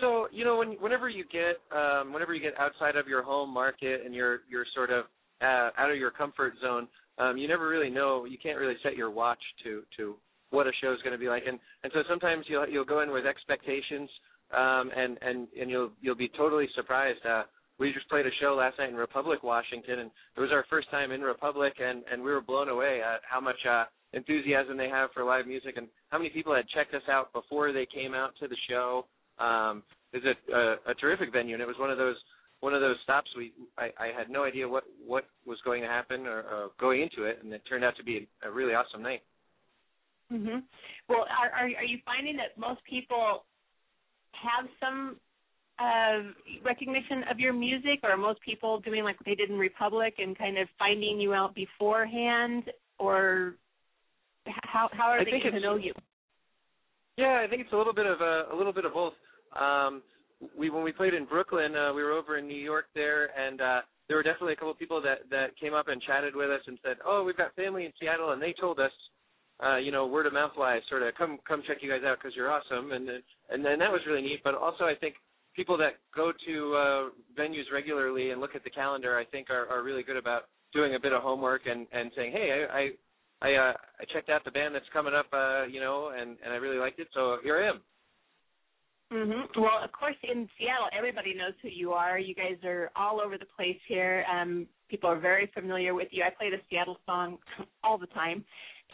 So you know, when whenever you get um, whenever you get outside of your home market and you're you're sort of uh, out of your comfort zone, um, you never really know. You can't really set your watch to to what a show is going to be like, and and so sometimes you'll you'll go in with expectations, um, and and and you'll you'll be totally surprised. Uh, we just played a show last night in Republic, Washington, and it was our first time in Republic, and and we were blown away at how much uh, enthusiasm they have for live music, and how many people had checked us out before they came out to the show. Um, it's a, a, a terrific venue, and it was one of those one of those stops we I, I had no idea what what was going to happen or, or going into it, and it turned out to be a, a really awesome night. Mhm. Well, are, are are you finding that most people have some uh, recognition of your music, or are most people doing like they did in Republic and kind of finding you out beforehand, or how how are I they getting to know you? Yeah, I think it's a little bit of a, a little bit of both. Um, we when we played in Brooklyn, uh, we were over in New York there, and uh, there were definitely a couple of people that that came up and chatted with us and said, "Oh, we've got family in Seattle," and they told us, uh, you know, word of mouth wise, sort of come come check you guys out because you're awesome, and and then that was really neat. But also, I think people that go to uh, venues regularly and look at the calendar, I think are, are really good about doing a bit of homework and and saying, "Hey, I." I I uh I checked out the band that's coming up uh you know and and I really liked it so here I am. Mm-hmm. Well, of course, in Seattle, everybody knows who you are. You guys are all over the place here. Um, people are very familiar with you. I play the Seattle song all the time,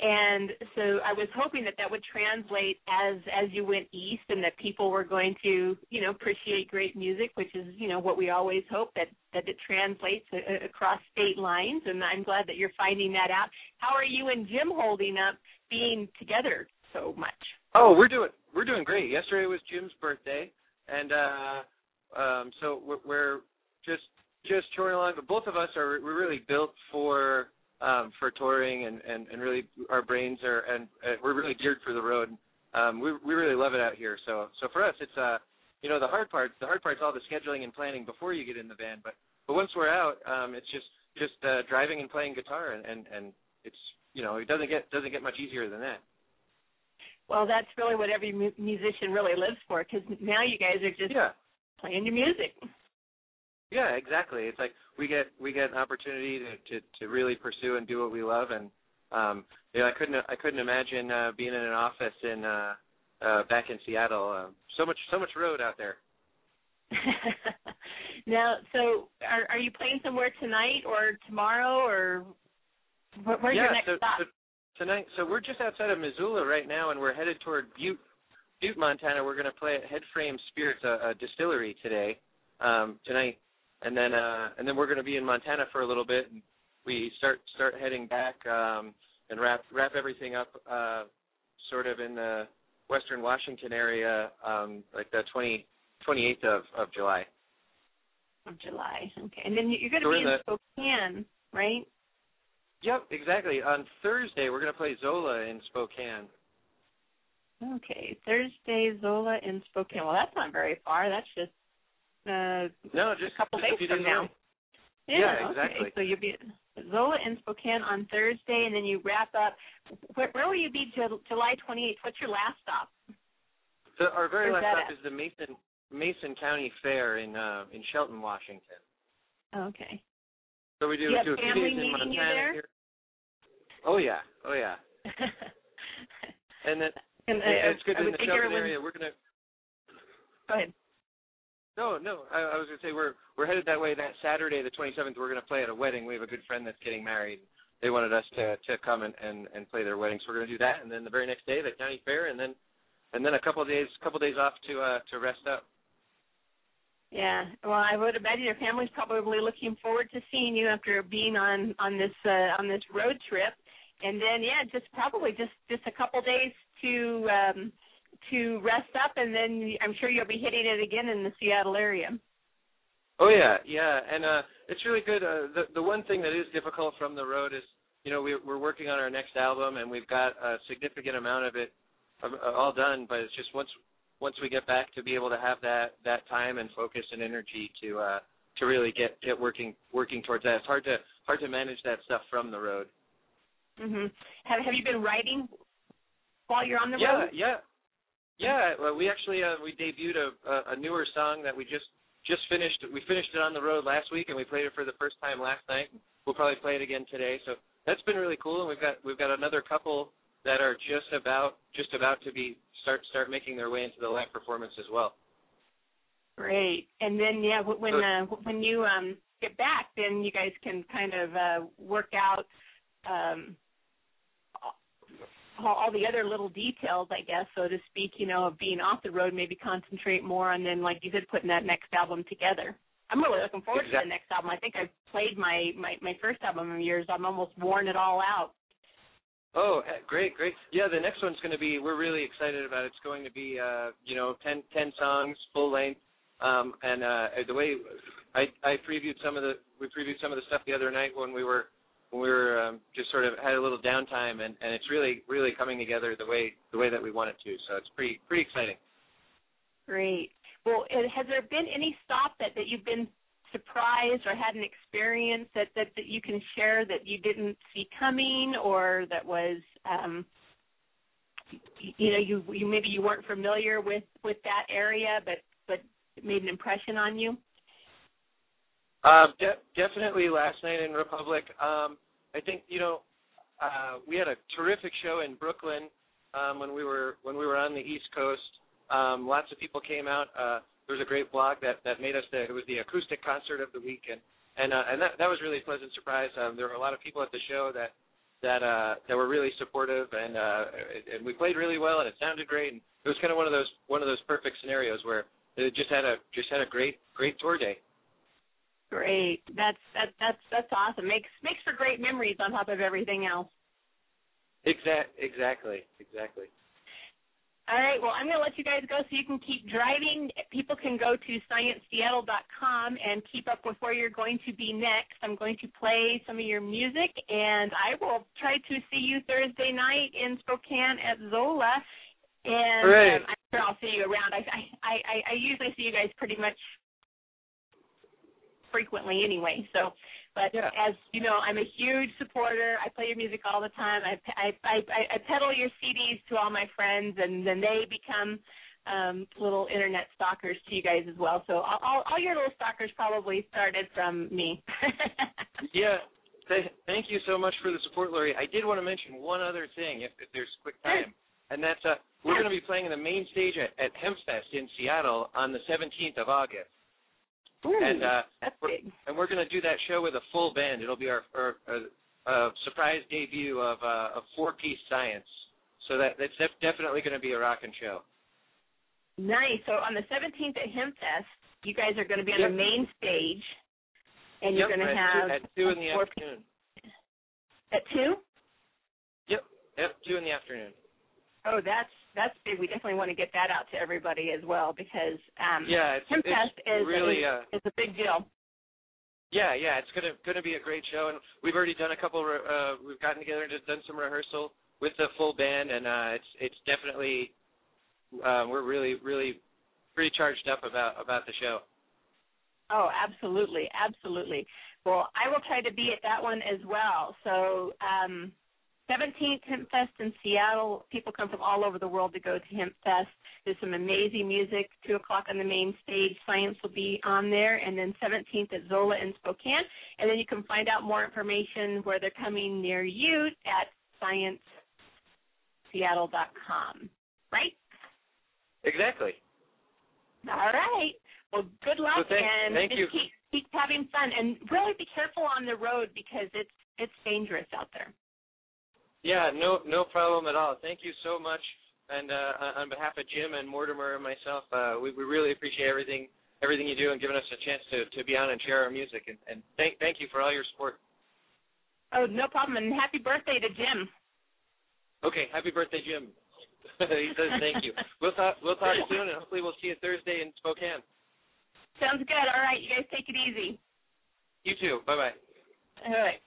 and so I was hoping that that would translate as as you went east, and that people were going to, you know, appreciate great music, which is, you know, what we always hope that that it translates a, across state lines. And I'm glad that you're finding that out. How are you and Jim holding up, being together so much? Oh, we're doing we're doing great. Yesterday was Jim's birthday, and uh, um, so we're, just just touring along. But both of us are we're really built for um, for touring, and, and and really our brains are and uh, we're really geared for the road. Um, we we really love it out here. So so for us, it's uh you know the hard part the hard part's all the scheduling and planning before you get in the van. But but once we're out, um, it's just just uh, driving and playing guitar, and, and and it's you know it doesn't get doesn't get much easier than that. Well, that's really what every mu- musician really lives for, because now you guys are just Yeah. playing your music. Yeah, exactly. It's like we get we get an opportunity to to, to really pursue and do what we love, and um, you know, I couldn't I couldn't imagine uh, being in an office in uh, uh, back in Seattle. Uh, so much so much road out there. [LAUGHS] now, so are are you playing somewhere tonight or tomorrow or where's yeah, your next so, stop? so tonight. So we're just outside of Missoula right now, and we're headed toward Butte, Butte, Montana. We're going to play at Headframe Spirits, a, a distillery today, um, tonight, and then uh, and then we're going to be in Montana for a little bit. And we start start heading back um, and wrap wrap everything up, uh, sort of in the Western Washington area, um, like the 20, 28th of of July. Of July. Okay, and then you're going to So be in the- Spokane, right? Yep, exactly. On Thursday, we're going to play Zola in Spokane. Okay, Thursday Zola in Spokane. Well, that's not very far. That's just uh, No, just a couple just days from now. away. Yeah, Yeah, exactly. Okay. So you'll be Zola in Spokane on Thursday, and then you wrap up. Where, where will you be Ju- July 28th? What's your last stop? So our very Where's last stop at? is the Mason Mason County Fair in uh, in Shelton, Washington. Okay. So we do, You do a few family days in meeting Montana you there? here. Oh yeah, oh yeah. [LAUGHS] And then and, uh, yeah, it's good I in the Shelton area. We're gonna Go ahead. no no. I, I was gonna say we're we're headed that way. That Saturday, the 27th, we're gonna play at a wedding. We have a good friend that's getting married. They wanted us to to come and and, and play their wedding, so we're gonna do that. And then the very next day, the county fair, and then and then a couple of days a couple of days off to uh to rest up. Yeah. Well, I would imagine your family's probably looking forward to seeing you after being on on this uh, on this road trip, and then yeah, just probably just just a couple days to um, to rest up, and then I'm sure you'll be hitting it again in the Seattle area. Oh yeah, yeah, and uh it's really good. Uh, the the one thing that is difficult from the road is, you know, we we're working on our next album and we've got a significant amount of it uh, all done, but it's just once once we get back to be able to have that that time and focus and energy to uh to really get get working working towards that. It's hard to hard to manage that stuff from the road. Mhm. Have Have you been writing while you're on the yeah, road? yeah, yeah. Well, we actually uh, we debuted a, a a newer song that we just just finished. We finished it on the road last week, and we played it for the first time last night. We'll probably play it again today. So that's been really cool. And we've got we've got another couple that are just about just about to be start start making their way into the live performance as well. Great. And then yeah, when uh, when you um get back, then you guys can kind of uh work out um all, all the other little details, I guess, so to speak, you know, of being off the road, maybe concentrate more on then like you said putting that next album together. I'm really looking forward to the next album. I think I've played my, my my first album of yours. I'm almost worn it all out. Oh, eh, great, great. Yeah, the next one's going to be. We're really excited about. It. It's going to be, uh, you know, ten ten songs, full length. Um, and uh, the way I I previewed some of the we previewed some of the stuff the other night when we were when we were um, just sort of had a little downtime, and and it's really really coming together the way the way that we want it to. So it's pretty pretty exciting. Great. Well, has there been any stop that that you've been surprised or had an experience that that, that you can share that you didn't see coming or that was um you know you you maybe you weren't familiar with with that area but but it made an impression on you Um, de- definitely last night in Republic. Um, I think you know uh, we had a terrific show in Brooklyn um, when we were when we were on the East Coast. Um, lots of people came out. Uh, there was a great blog that that made us the it was the acoustic concert of the week and and uh, and that that was really a pleasant surprise. Um, there were a lot of people at the show that that uh, that were really supportive and uh, and we played really well and it sounded great and it was kind of one of those one of those perfect scenarios where it just had a just had a great great tour day. great that's that that's that's awesome makes makes for great memories on top of everything else Exact, exactly, exactly. All right. Well, I'm going to let you guys go so you can keep driving. People can go to scienceseattle.com and keep up with where you're going to be next. I'm going to play some of your music, and I will try to see you Thursday night in Spokane at Zola. And Great. um, I'm sure I'll see you around. I, I I I usually see you guys pretty much frequently anyway. So But Yeah. as you know, I'm a huge supporter. I play your music all the time. I I I, I, I peddle your CDs to all my friends, and then they become um, little internet stalkers to you guys as well. So all, all, all your little stalkers probably started from me. [LAUGHS] Yeah. Th- thank you so much for the support, Lori. I did want to mention one other thing, if, if there's quick time, and that's uh, we're going to be playing in the main stage at, at Hempfest in Seattle on the 17th of August, Ooh, and uh, that's we're, big. and we're going to do that show with a full band. It'll be our, our, our uh, surprise debut of uh, of four piece science. So that that's def- definitely going to be a rocking show. Nice. So on the 17th at Hempfest, you guys are going to be on Yep. the main stage, and you're going to have at two in the afternoon. at two. Yep, yep, two in the afternoon. Oh, that's that's big. We definitely want to get that out to everybody as well because um, Yeah, it's, Hempfest it's is really is, uh, is a big deal. Yeah, yeah, it's gonna gonna be a great show, and we've already done a couple. re- Uh, we've gotten together and just done some rehearsal with the full band, and uh, it's it's definitely uh, we're really really pretty charged up about about the show. Oh, absolutely, absolutely. Well, I will try to be at that one as well. So, um, 17th Hemp Fest in Seattle. People come from all over the world to go to Hemp Fest. There's some amazing music. Two o'clock on the main stage. Science will be on there, and then 17th at Zola in Spokane. And then you can find out more information where they're coming near you at scienceseattle.com. Right? Exactly. All right. Well, good luck So thank- and thank just you. keep keep having fun and really be careful on the road because it's it's dangerous out there. Yeah, no no problem at all. Thank you so much, and uh, on behalf of Jim and Mortimer and myself, uh, we we really appreciate everything everything you do and giving us a chance to to be on and share our music. And, and thank thank you for all your support. Oh, no problem. And happy birthday to Jim. Okay, happy birthday, Jim. [LAUGHS] he says thank you. We'll talk. We'll talk soon, and hopefully we'll see you Thursday in Spokane. Sounds good. All right, you guys take it easy. You too. Bye bye. All right.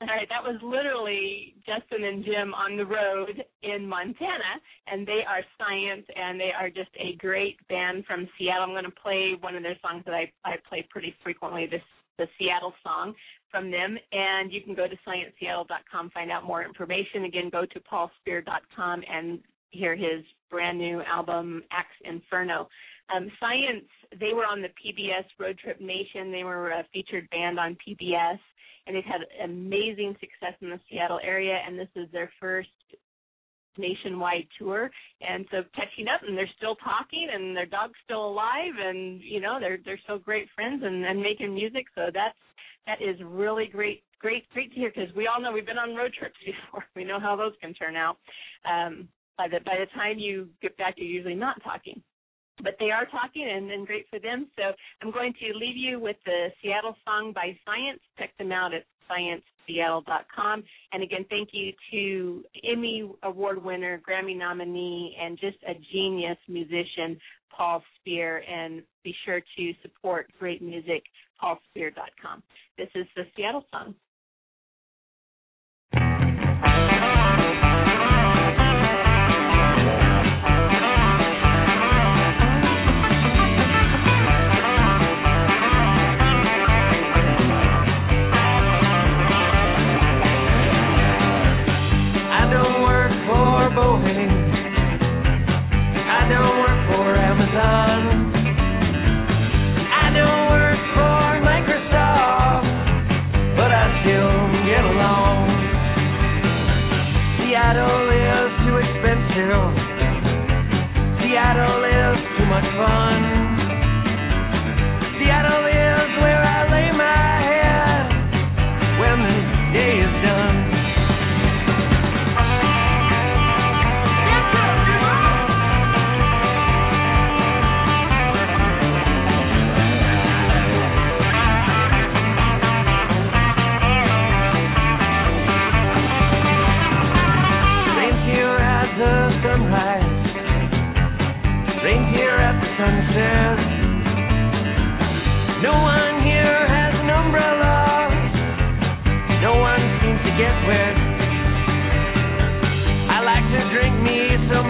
All right, that was literally Justin and Jim on the road in Montana, and they are science, and they are just a great band from Seattle. I'm going to play one of their songs that I I play pretty frequently, this the Seattle song from them, and you can go to scienceseattle.com find out more information. Again, go to paulspeer.com and hear his brand new album Axe Inferno. Um, Science, they were on the PBS Road Trip Nation. They were a featured band on PBS, and they've had amazing success in the Seattle area. And this is their first nationwide tour. And so catching up, and they're still talking, and their dog's still alive, and you know they're they're still great friends and, and making music. So that's that is really great. Great, great to hear because we all know we've been on road trips [LAUGHS] before. We know how those can turn out. Um, by the by the time you get back, you're usually not talking but they are talking and, and great for them. So I'm going to leave you with the Seattle song by Science. Check them out at scienceseattle.com. And again, thank you to Emmy Award winner, Grammy nominee, and just a genius musician, Paul Speer. And be sure to support great music, paulspeer.com. This is the Seattle song.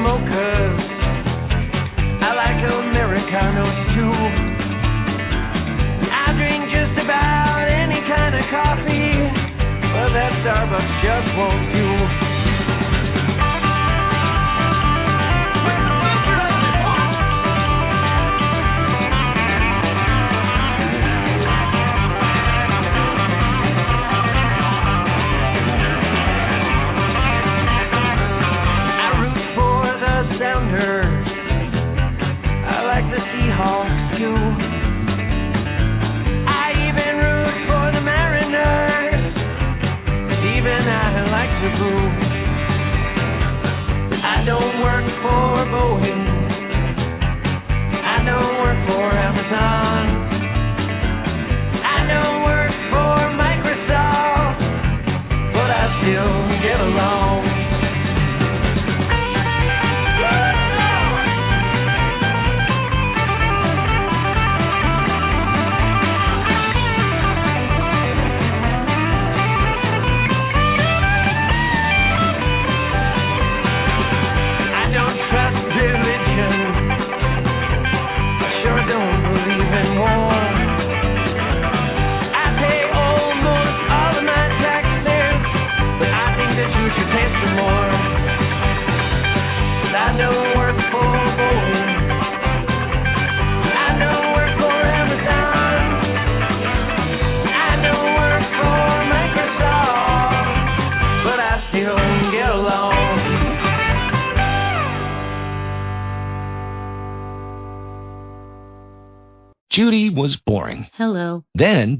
normal. I like Americano too. I drink just about any kind of coffee, but that Starbucks just won't do.